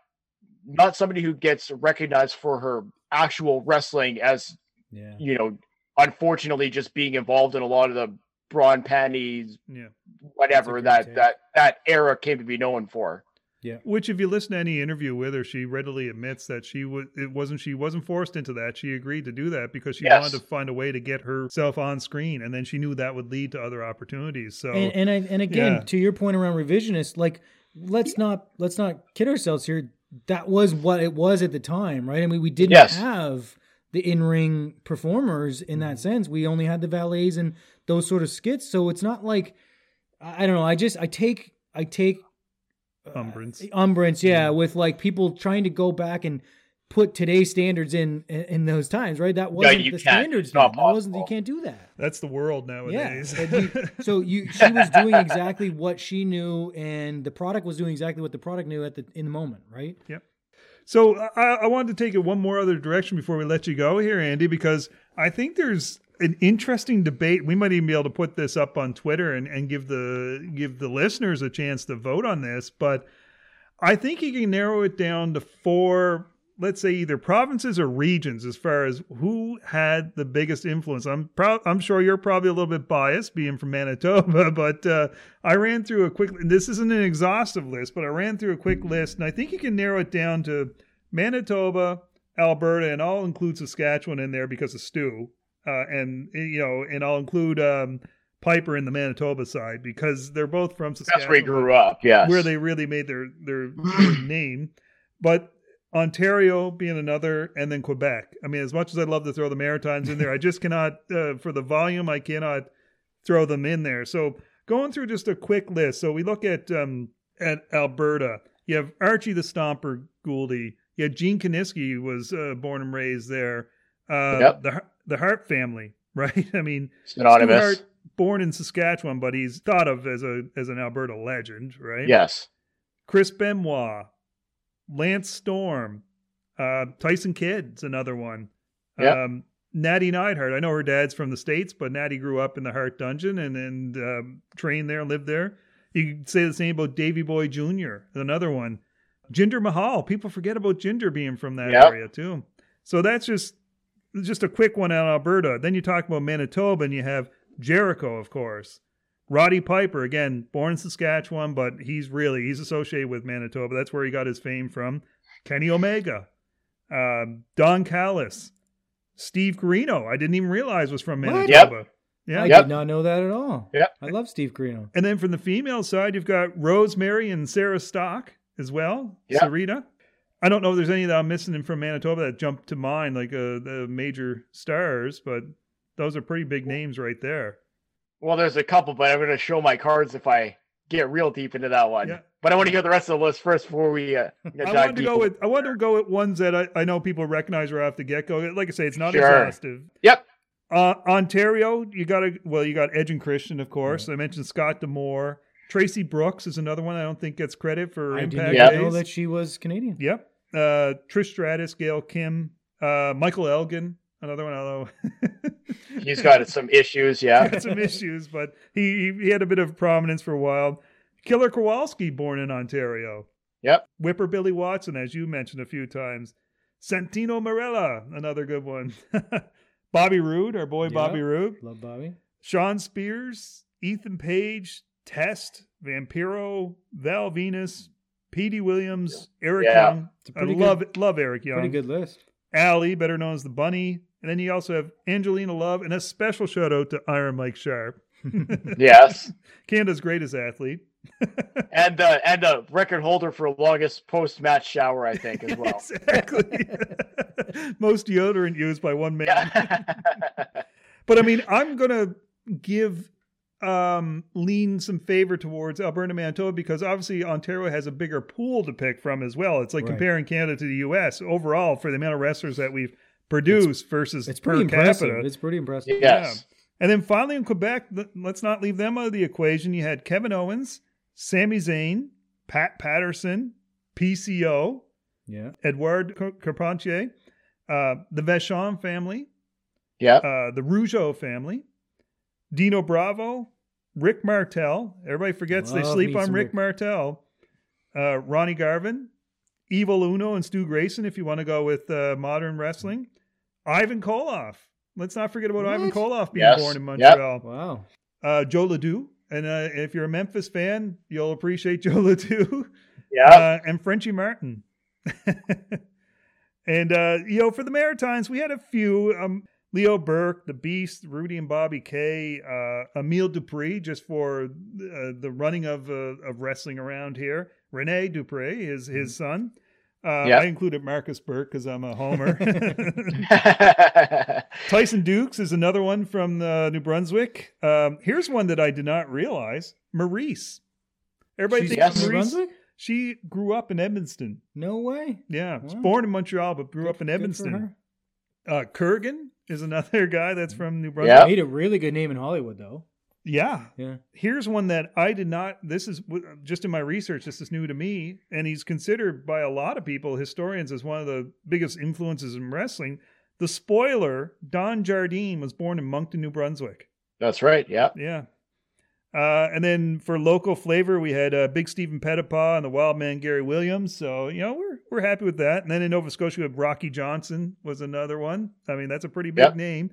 not somebody who gets recognized for her actual wrestling as yeah. you know unfortunately just being involved in a lot of the brawn panties, yeah, whatever that take. that that era came to be known for. Yeah. Which, if you listen to any interview with her, she readily admits that she was. It wasn't. She wasn't forced into that. She agreed to do that because she yes. wanted to find a way to get herself on screen, and then she knew that would lead to other opportunities. So, and and, I, and again, yeah. to your point around revisionist, like let's not let's not kid ourselves here. That was what it was at the time, right? I mean, we didn't yes. have the in-ring performers in that mm-hmm. sense. We only had the valets and those sort of skits. So it's not like I don't know. I just I take I take uh, umbrance, umbrance, yeah, with like people trying to go back and put today's standards in in, those times, right? That wasn't the standards. That wasn't you can't do that. That's the world nowadays. Yeah. you, so <laughs> you she was doing exactly what she knew, and the product was doing exactly what the product knew at the in the moment, right? Yep. So I, I wanted to take it one more other direction before we let you go here, Andy, because I think there's an interesting debate. We might even be able to put this up on Twitter and, and give the give the listeners a chance to vote on this. But I think you can narrow it down to four, let's say either provinces or regions as far as who had the biggest influence. I'm proud I'm sure you're probably a little bit biased being from Manitoba, <laughs> but uh, I ran through a quick this isn't an exhaustive list, but I ran through a quick list and I think you can narrow it down to Manitoba, Alberta, and I'll include Saskatchewan in there because of Stu, uh, and you know, and I'll include um, Piper in the Manitoba side because they're both from Saskatchewan. That's where he grew up. Yes. where they really made their their, <clears throat> their name. But Ontario being another, and then Quebec. I mean, as much as I'd love to throw the Maritimes in there, I just cannot uh, for the volume. I cannot throw them in there. So going through just a quick list. So we look at um, at Alberta. You have Archie the Stomper Gouldie. You had Gene Kiniski was uh, born and raised there. Uh, Yep. The the Hart family, <laughs> right? I mean, Synonymous. Hart, born in Saskatchewan, but he's thought of as a as an Alberta legend, right? Yes. Chris Benoit, Lance Storm, uh, Tyson Kidd's another one. Yep. Um, Natty Neidhart. I know her dad's from the States, but Natty grew up in the Hart Dungeon and, and um, trained there, lived there. You could say the same about Davy Boy Jr., another one. Jinder Mahal. People forget about Jinder being from that Yep. area too. So that's just just a quick one out of Alberta. Then you talk about Manitoba and you have Jericho, of course. Roddy Piper, again, born in Saskatchewan, but he's really he's associated with Manitoba. That's where he got his fame from. Kenny Omega, um, Don Callis, Steve Corino. I didn't even realize was from What? Manitoba. Yeah. I Yep. did not know that at all. Yeah, I love Steve Corino. And then from the female side, you've got Rosemary and Sarah Stock as well. Yeah. Sarita. I don't know if there's any that I'm missing from Manitoba that jumped to mind, like uh, the major stars, but those are pretty big names right there. Well, there's a couple, but I'm going to show my cards if I get real deep into that one. Yeah. But I want to hear the rest of the list first before we uh, I dive to go with I want to go with ones that I, I know people recognize right off the get go. Like I say, it's not Sure. exhaustive. Yep. Uh, Ontario, you got to well, you got Edge and Christian, of course. I mentioned Scott D'Amore. Traci Brooks is another one I don't think gets credit for I didn't impact Yeah. know that she was Canadian. Yep. Uh, Trish Stratus, Gail Kim, uh, Michael Elgin, another one. Although <laughs> He's got some issues. Yeah. got some issues, but he he had a bit of prominence for a while. Killer Kowalski, born in Ontario. Yep. Whipper Billy Watson, as you mentioned a few times. Santino Marella, another good one. <laughs> Bobby Roode, our boy Yeah. Bobby Roode. Love Bobby. Shawn Spears, Ethan Page, Test, Vampiro, Val Venis, Petey Williams, Eric Yeah. Young. It's a I pretty love good, love Eric Young. pretty good list. Allie, better known as the Bunny. And then you also have Angelina Love, and a special shout out to Iron Mike Sharp, <laughs> yes. Canada's greatest athlete. <laughs> And uh, and a record holder for longest post match shower, I think, as well. <laughs> exactly. Most deodorant used by one man. But I mean, I'm gonna give um lean some favor towards Alberta Manitoba because obviously Ontario has a bigger pool to pick from as well. It's like Right. comparing Canada to the US overall for the amount of wrestlers that we've produced versus It's per pretty impressive. capita. It's pretty impressive. yes. And then finally in Quebec, let's not leave them out of the equation. You had Kevin Owens, Sami Zayn, Pat Patterson, PCO, Yeah. Edouard Carpentier, uh, the Vachon family, Yep. uh, the Rougeau family, Dino Bravo, Rick Martel. Everybody forgets they sleep on Rick Rick. Martel. Uh, Ronnie Garvin, Evil Uno, and Stu Grayson. If you want to go with uh, modern wrestling, Ivan Koloff. Let's not forget about Ivan Koloff being Yes. born in Yep. Montreal. Wow. Uh, Joe LeDuc. And uh, if you're a Memphis fan, you'll appreciate <laughs> Joe LeDuc Yep. uh, and Frenchie Martin. <laughs> and uh, you know, for the Maritimes, we had a few. Um, Leo Burke, the Beast, Rudy and Bobby Kay, uh, Emile Dupree, just for uh, the running of uh, of wrestling around here. Rene Dupree is his son. Uh, Yep. I included Marcus Burke because I'm a homer. <laughs> <laughs> Tyson Dux is another one from uh, New Brunswick. Um, here's one that I did not realize: Maryse. Everybody She's thinks Yes. from New Maryse. Brunswick? She grew up in Edmonton. No way. Yeah, was born in Montreal but grew Good- up in good for Edmonton. Uh, Kurgan is another <laughs> guy that's mm-hmm. from New Yep. Brunswick. Made a really good name in Hollywood, though. Yeah. Yeah. Here's one that I did not. This is just in my research. This is new to me, and he's considered by a lot of people, historians, as one of the biggest influences in wrestling. The spoiler, Don Jardine, was born in Moncton, New Brunswick. That's right. Yeah. Yeah. Uh, and then for local flavor, we had uh, Big Stephen Pettipaw and the Wild Man Gary Williams. So you know we're we're happy with that. And then in Nova Scotia, we have Rocky Johnson was another one. I mean that's a pretty big Yep. name.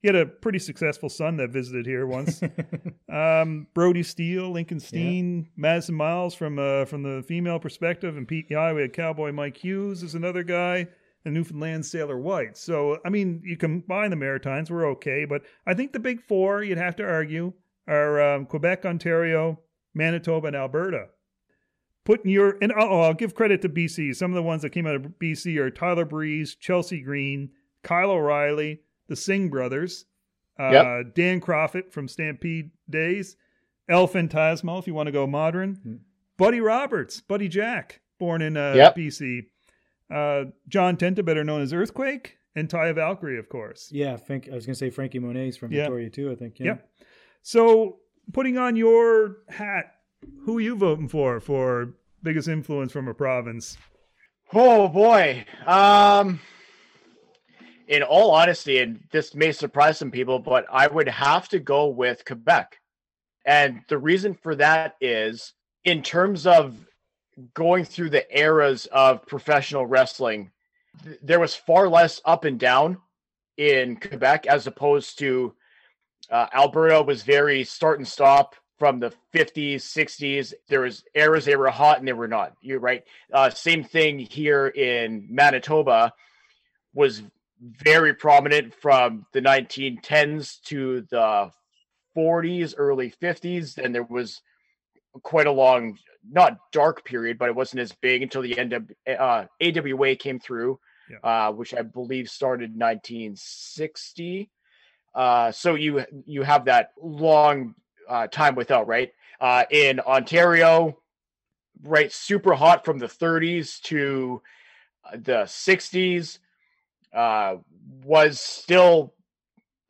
He had a pretty successful son that visited here once. <laughs> um, Brody Steele, Lincoln Steen, Madison Miles from uh, from the female perspective, and Pete Yai. We had Cowboy Mike Hughes is another guy. and Newfoundland Sailor White. So, I mean, you combine the Maritimes, we're okay. But I think the big four, you'd have to argue, are um, Quebec, Ontario, Manitoba, and Alberta. Putting your, and oh, I'll give credit to BC. Some of the ones that came out of BC are Tyler Breeze, Chelsea Green, Kyle O'Reilly, the Singh brothers, uh, yep. Dan Crawford from Stampede Days, El Phantasmo, if you want to go modern, mm-hmm. Buddy Roberts, Buddy Jack, born in uh, yep. BC, uh, John Tenta, better known as Earthquake, and Taya Valkyrie, of course. Yeah, think I was going to say Frankie Monet's from yeah. Victoria too. I think. Yeah. Yep. So, putting on your hat, who are you voting for for biggest influence from a province? Oh boy. Um in all honesty, and this may surprise some people, but I would have to go with Quebec. And the reason for that is in terms of going through the eras of professional wrestling, th- there was far less up and down in Quebec as opposed to uh, Alberta was very start and stop from the 50s 60s there was eras they were hot and they were not you're right uh, same thing here in manitoba was very prominent from the 1910s to the 40s, early 50s. And there was quite a long, not dark period, but it wasn't as big until the end of uh, AWA came through, yeah. uh, which I believe started 1960. Uh, so you you have that long uh, time without right uh, in Ontario, right? Super hot from the 30s to uh, the 60s uh, was still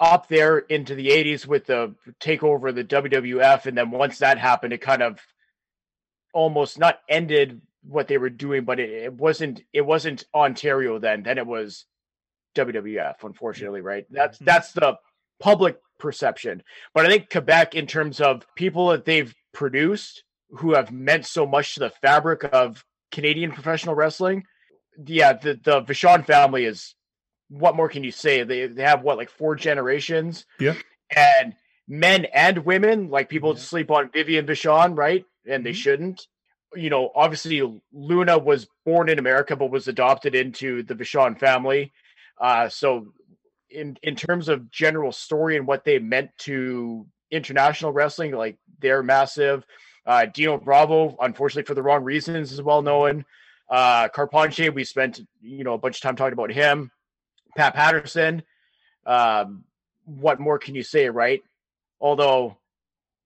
up there into the 80s with the takeover of the WWF. And then once that happened, it kind of almost not ended what they were doing, but it, it wasn't it wasn't Ontario then. Then it was WWF, unfortunately, right? That's that's the public perception. But I think Quebec, in terms of people that they've produced who have meant so much to the fabric of Canadian professional wrestling, yeah, the the Vachon family is what more can you say? They they have what like four generations. Yeah. And men and women, like people yeah. sleep on Vivian Vachon, right? And mm-hmm. they shouldn't. You know, obviously Luna was born in America but was adopted into the Vachon family. Uh so in in terms of general story and what they meant to international wrestling, like they're massive. Uh Dino Bravo, unfortunately for the wrong reasons, is well known. Uh Carpentier, we spent you know a bunch of time talking about him. Pat Patterson. Um, what more can you say, right? Although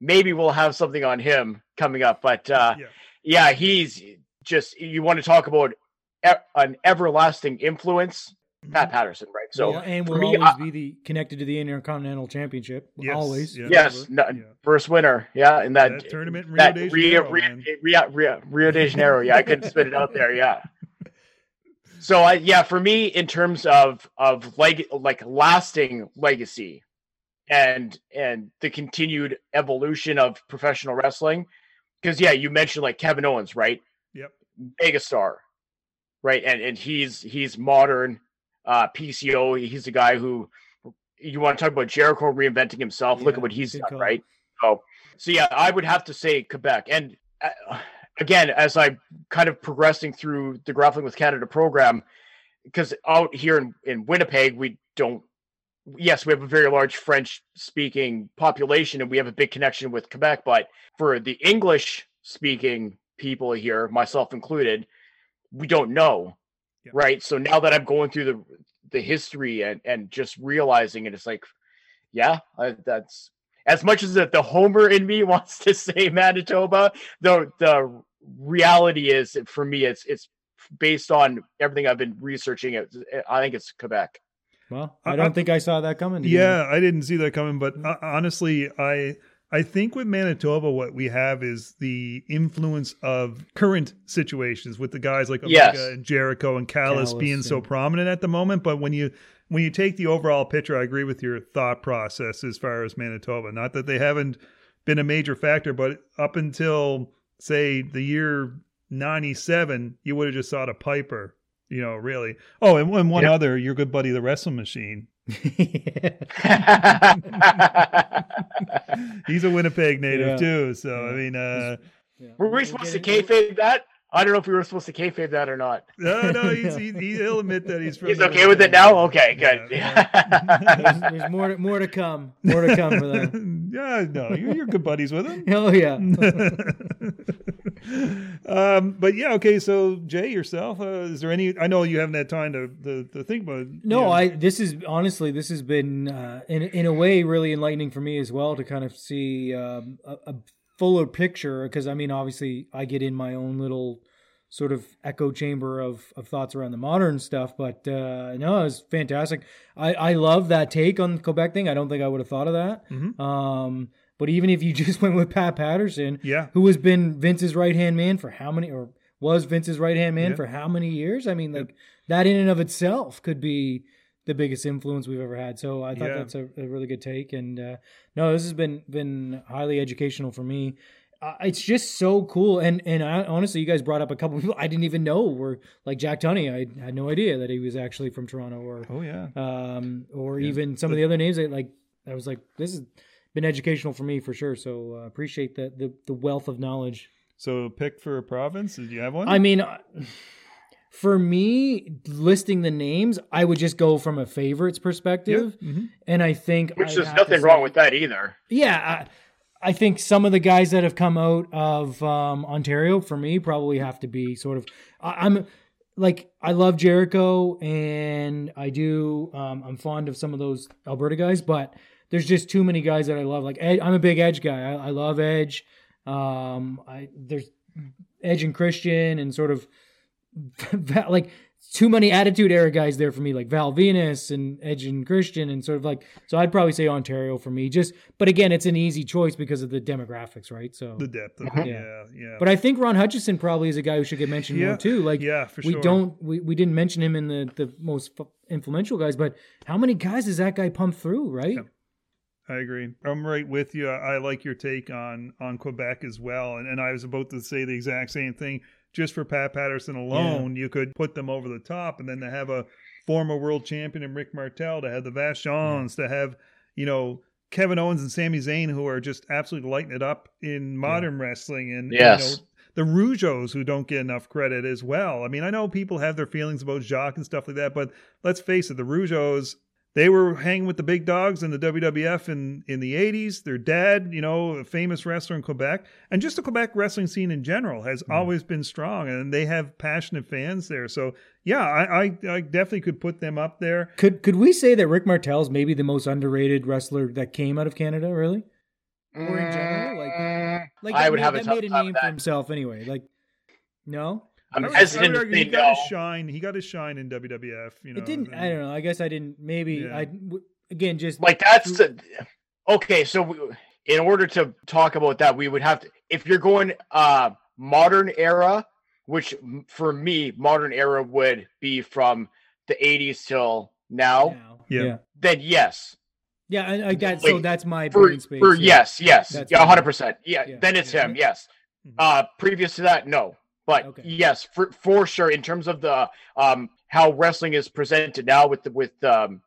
maybe we'll have something on him coming up, but uh, yeah. yeah, he's just you want to talk about an everlasting influence. Pat. Patterson, right? So yeah, and will me, always I, be the connected to the Intercontinental Championship. Yes, always, yes, yes no, yeah. first winner, yeah, in that, that tournament in Rio, de Janeiro, Rio, Rio, Rio, Rio, de Janeiro. Yeah, I couldn't spit it out there. Yeah, <laughs> so I yeah, for me in terms of of leg like lasting legacy and and the continued evolution of professional wrestling because yeah, you mentioned like Kevin Owens, right? Yep. Megastar. Right? And and he's he's modern uh PCO, he's a guy who you want to talk about Jericho reinventing himself. Yeah, Look at what he's done, call. right? So so yeah, I would have to say Quebec and uh, again, as I'm kind of progressing through the Grappling with Canada program, because out here in, in Winnipeg, we don't, yes, we have a very large French speaking population and we have a big connection with Quebec, but for the English speaking people here, myself included, we don't know. Yeah. Right. So now that I'm going through the the history and, and just realizing it, it's like, yeah, I, that's as much as the, the homer in me <laughs> wants to say Manitoba, the the reality is for me it's it's based on everything I've been researching. It, I think it's Quebec. Well, I don't I, think I saw that coming. Yeah, I didn't see that coming. But uh, honestly, I I think with Manitoba, what we have is the influence of current situations with the guys like Omega yes. and Jericho and Callis, Callis being yeah. so prominent at the moment. But when you when you take the overall picture, I agree with your thought process as far as Manitoba. Not that they haven't been a major factor, but up until say the year 97, you would have just thought a Piper, you know, really. Oh, and, and one yep. other, your good buddy, the Wrestle Machine. <laughs> He's a Winnipeg native yeah. too. So, yeah. I mean, uh, yeah. were we supposed to kayfabe that? I don't know if we were supposed to kayfabe that or not. <laughs> No, no, he's, he, he'll <laughs> admit that he's from He's okay with it now. Okay, good. There's, there's more, to, more to come. More to come for that. yeah, no, you're, you're good buddies with him. Oh yeah. Um, but yeah, okay. So Jay, yourself, uh, is there any? I know you haven't had time to to, to think about. it, No, know. I. This is honestly, this has been uh, in in a way really enlightening for me as well to kind of see um, a, a fuller picture. Because I mean, obviously, I get in my own little sort of echo chamber of, of thoughts around the modern stuff. But uh, no, was fantastic. I I love that take on the Quebec thing. I don't think I would have thought of that. Mhm. Um, but even if you <laughs> just went with Pat Patterson, Yeah, who has been Vince's right hand man for how many, or was Vince's right hand man Yeah. for how many years? I mean, like that in and of itself could be the biggest influence we've ever had. So I thought Yeah. that's a, a really good take. And uh, no, this has been been highly educational for me. Uh, it's just so cool. And and I, honestly, you guys brought up a couple people I didn't even know were like Jack Tunney. I had no idea that he was actually from Toronto, or Oh yeah. um, or even some of the other names. That, like I was like, this has been educational for me for sure. So uh, appreciate the, the the wealth of knowledge. So pick for a province. Did you have one? I mean, uh, for me, listing the names, I would just go from a favorites yeah. perspective, mhm. and I think Which I'd there's nothing wrong say- with that either. Yeah, I, I think some of the guys that have come out of um, Ontario for me probably have to be sort of. I, I'm like I love Jericho and I do. Um, I'm fond of some of those Alberta guys, but there's just too many guys that I love. Like Ed, I'm a big Edge guy. I, I love Edge. Um, I there's Edge and Christian and sort of <laughs> like too many attitude era guys there for me, like Val Venis and Edge and Christian, and sort of like so. I'd probably say Ontario for me. Just, but again, it's an easy choice because of the demographics, right? So, the depth. Of, Mhm. yeah, yeah. but I think Ron Hutchison probably is a guy who should get mentioned Yeah. more too. Like, yeah, for we sure. don't, we, we didn't mention him in the the most f- influential guys, but how many guys does that guy pump through, right? Yeah. I agree. I'm right with you. I, I like your take on on Quebec as well. And, and I was about to say the exact same thing. Just for Pat Patterson alone, you could put them over the top, and then to have a former world champion in Rick Martel, to have the Vachons, to have you know Kevin Owens and Sami Zayn, who are just absolutely lighting it up in modern wrestling, and Yes. you know, the Rougeaus who don't get enough credit as well. I mean, I know people have their feelings about Jacques and stuff like that, but let's face it, the Rougeaus they were hanging with the big dogs in the WWF in, in the 80s. Their dad, you know, a famous wrestler in Quebec. And just the Quebec wrestling scene in general has always been strong, and they have passionate fans there. So, yeah, I, I, I definitely could put them up there. Could could we say that Rick Martel's maybe the most underrated wrestler that came out of Canada, really? Or in general, like- Mm, Like I would made, have a that tough made a name with for that. himself anyway. Like, no, I'm I would- I would hesitant to say he got no. his shine. He got his shine in WWF. You know, it didn't. I don't know. I guess I didn't. Maybe Yeah. I w- again just Like that's the, okay. So we, in order to talk about that, we would have to. If you're going uh modern era, which for me modern era would be from the 80s till now, now. Yeah. yeah, then yes. yeah. I, I got so that's my For, brain space. for yeah. yes, yes, yeah, hundred percent. Yeah, Yeah. then it's Yeah. him. Yes. Mhm. Uh, previous to that, no. But Okay. yes, for for sure. In terms of the um how wrestling is presented now with the with um,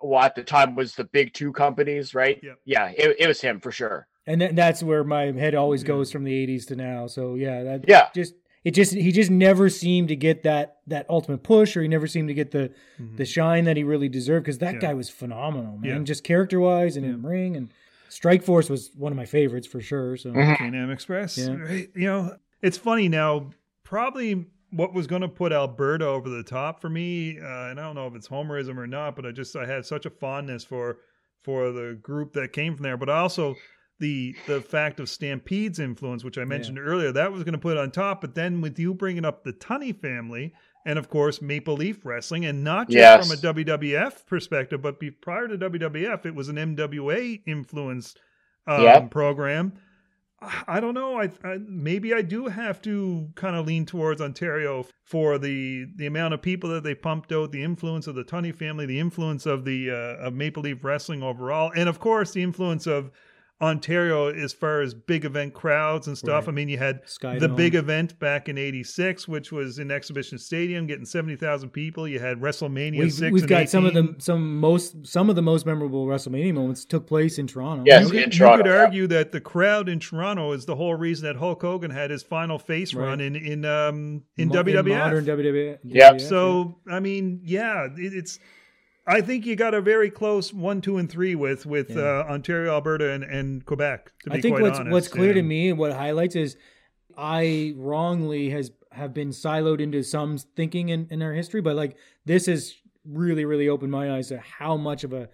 well at the time was the big two companies, right? Yep. Yeah, it, it was him for sure. and then that's where my head always Yeah. goes from the '80s to now. So yeah, that Yeah. just it just he just never seemed to get that that ultimate push, or he never seemed to get the Mhm. the shine that he really deserved because that Yeah. guy was phenomenal, man. Yeah. Just character wise and in ring and Strike Force was one of my favorites for sure. So Mhm. Can-Am Express. Yeah. Right? You know, it's funny now. Probably what was going to put Alberta over the top for me, uh, and I don't know if it's homerism or not, but I just I had such a fondness for for the group that came from there. But also the the fact of Stampede's influence, which I mentioned earlier, that was going to put it on top. But then with you bringing up the Tunney family. And of course, Maple Leaf Wrestling, and not just Yes. from a WWF perspective, but be, prior to WWF, it was an NWA influenced um, Yep. program. I don't know. I, I maybe I do have to kind of lean towards Ontario for the the amount of people that they pumped out, the influence of the Tunney family, the influence of the uh, of Maple Leaf Wrestling overall, and of course the influence of Ontario as far as big event crowds and stuff. Right. I mean, you had Sky the Dome. big event back in '86, which was in Exhibition Stadium, getting seventy thousand people. You had WrestleMania We've, six. we've and got some of the some most some of the most memorable WrestleMania moments took place in Toronto. Yes. You could, in you could yeah. argue that the crowd in Toronto is the whole reason that Hulk Hogan had his final face Right. run in in um in Mo- WWF. modern WWF. Yep. WWF, So I mean, yeah, it, it's. I think you got a very close one, two, and three with with Yeah. uh, Ontario, Alberta, and, and Quebec. To be I think what's honest. what's clear to me and what highlights is I wrongly has have been siloed into some thinking in, in our history, but like this has really really opened my eyes to how much of a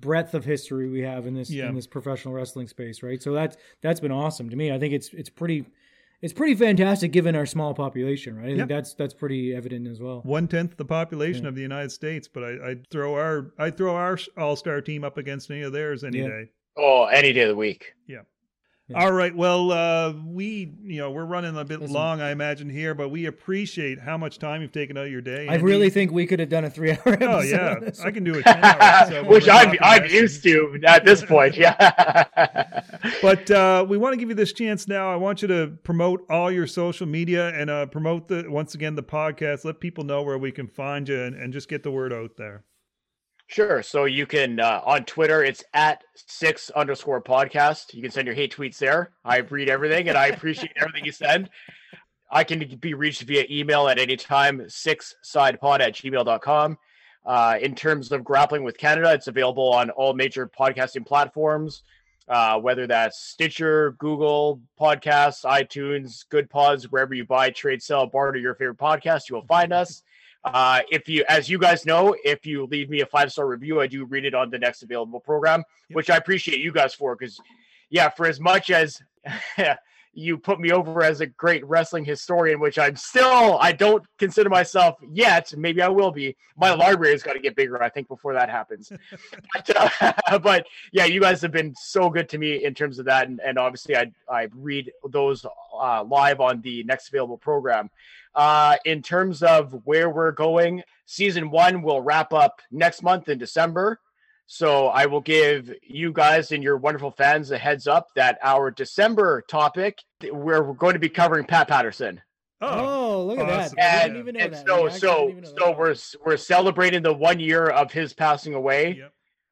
breadth of history we have in this Yeah. in this professional wrestling space, right? So that's that's been awesome to me. I think it's it's pretty it's pretty fantastic given our small population, right? I think Yep. that's that's pretty evident as well. one tenth the population Yeah. of the United States, but I, I'd throw our I'd throw our All Star team up against any of theirs any Yeah. day. Oh, any day of the week. Yeah. All right. Well, uh, we you know we're running a bit Listen. long, I imagine here, but we appreciate how much time you've taken out of your day. I Andy. really think we could have done a three hour episode. Oh yeah, I can do it. <laughs> 10 hours, so Which I'm talking I'm used to at this <laughs> point. Yeah. <laughs> But uh, we want to give you this chance now. I want you to promote all your social media and uh, promote the once again the podcast. Let people know where we can find you and, and just get the word out there. Sure. So you can uh, on Twitter, it's at six underscore podcast. You can send your hate tweets there. I read everything and I appreciate everything you send. I can be reached via email at any time, six sidepod at gmail.com. Uh, in terms of grappling with Canada, it's available on all major podcasting platforms, uh, whether that's Stitcher, Google Podcasts, iTunes, Good Pods, wherever you buy, trade, sell, barter your favorite podcast, you will find us. Uh, if you, as you guys know, if you leave me a five star review, I do read it on the next available program, Yep. which I appreciate you guys for. Because, yeah, for as much as <laughs> you put me over as a great wrestling historian, which I'm still, I don't consider myself yet. Maybe I will be. My library has got to get bigger, I think, before that happens. <laughs> but, uh, <laughs> but yeah, you guys have been so good to me in terms of that, and, and obviously, I I read those uh, live on the next available program. Uh, in terms of where we're going, season one will wrap up next month in December. So I will give you guys and your wonderful fans a heads up that our December topic, we're, we're going to be covering Pat Patterson. Oh, look at Awesome. that! I And, didn't even know and that. so I so didn't even know so that. we're we're celebrating the one year of his passing away.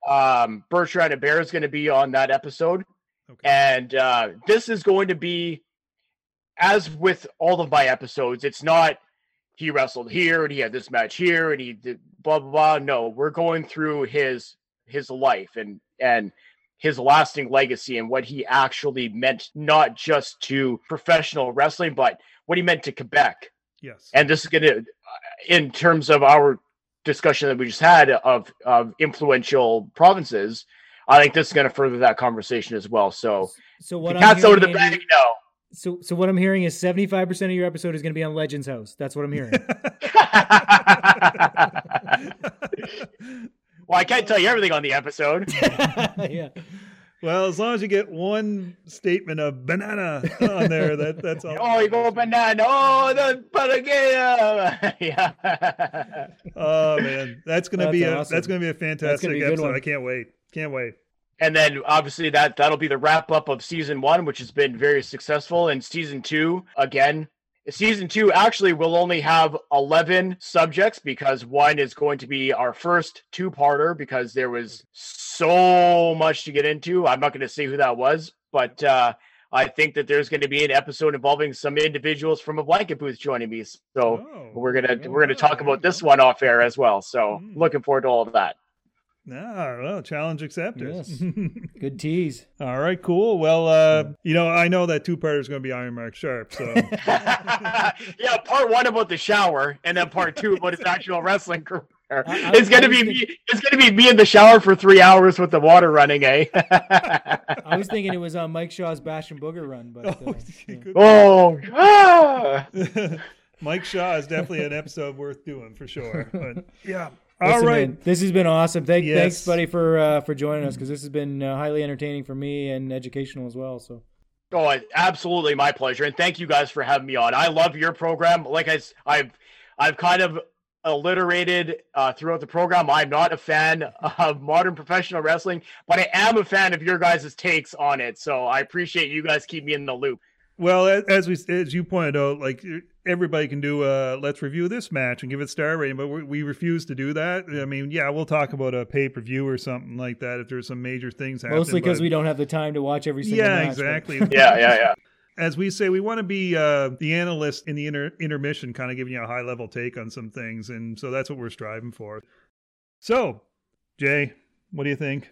Yep. Um, Bertrand Hébert is going to be on that episode. Okay. And uh, this is going to be, as with all of my episodes, it's not he wrestled here and he had this match here and he did blah blah blah. No, we're going through his his life and and his lasting legacy and what he actually meant, not just to professional wrestling, but what he meant to Quebec. Yes. And this is going to, uh, in terms of our discussion that we just had of of influential provinces, I think this is going to further that conversation as well. So So what cat's out of the hearing, bag now. So so what I'm hearing is 75 percent of your episode is going to be on Legends House. That's what I'm hearing. <laughs> <laughs> <laughs> well, I can't tell you everything on the episode. <laughs> yeah. well, as long as you get one statement of banana on there, that that's all. oh, you go banana. Oh, the banana. <laughs> yeah. Oh man, that's gonna That's be a that's gonna be a fantastic be a episode. one. I can't wait. Can't wait. and then obviously that that'll be the wrap up of season one, which has been very successful. And season two, again, season two actually will only have eleven subjects because one is going to be our first two parter because there was so much to get into. I'm not going to say who that was, but uh, I think that there's going to be an episode involving some individuals from a blanket booth joining me. So Oh, we're gonna oh, we're gonna talk about this one off air as well. So Mm. looking forward to all of that. Ah, well, challenge accepted. Yes. <laughs> Good tease. All right, cool. Well, uh, you know, I know that two parter is going to be Iron Mark Sharp. So <laughs> <laughs> yeah, part one about the shower, and then part two about his actual wrestling career. I- I- it's gonna be was me. It's gonna be me in the shower for three hours with the water running, eh? I was thinking it was on Mike Shaw's Bastion Booger run, but Oh, uh, yeah. oh! Mike Shaw is definitely an episode worth doing for sure. But yeah. All Listen, right. man, this has been awesome. Thank, Yes. Thanks, buddy, for uh, for joining us because this has been uh, highly entertaining for me and educational as well. So oh, absolutely my pleasure, and thank you guys for having me on. I love your program. Like I, s- I've, I've kind of alliterated uh, throughout the program. I'm not a fan of modern professional wrestling, but I am a fan of your guys' takes on it. So I appreciate you guys keep me in the loop. Well, as we as you pointed out, like everybody can do a let's review this match and give it star rating, but we, we refuse to do that. I mean, yeah, we'll talk about a pay per view or something like that if there's some major things happening. Mostly because we don't have the time to watch every single. Yeah, match, exactly. <laughs> yeah, yeah, yeah. As we say, we want to be uh, the analyst in the inter- intermission, kind of giving you a high level take on some things, and so that's what we're striving for. So, Jay, what do you think?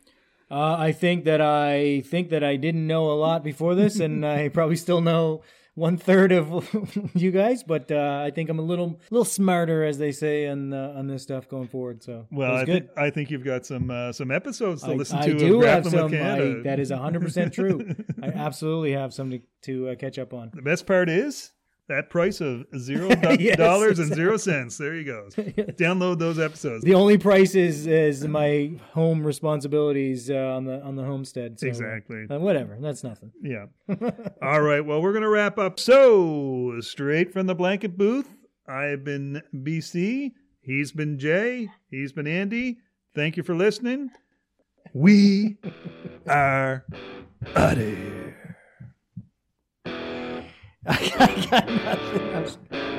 Uh, I think that I think that I didn't know a lot before this, and <laughs> I probably still know one third of <laughs> you guys, but uh, I think I'm a little little smarter, as they say, on uh, on this stuff going forward. So well, I, th- I think you've got some uh, some episodes to I, listen I to. I do have some. I, that is 100 percent true. <laughs> I absolutely have some to, to uh, catch up on. The best part is that price of <laughs> zero dollars yes, exactly. and zero cents. There you go. <laughs> Download those episodes. The only price is is my home responsibilities uh, on the on the homestead. So, exactly. Uh, whatever. That's nothing. Yeah. <laughs> All right. Well, we're gonna wrap up. So straight from the blanket booth. I've been BC. He's been Jay. He's been Andy. Thank you for listening. We are out of here. <laughs> I got nothing.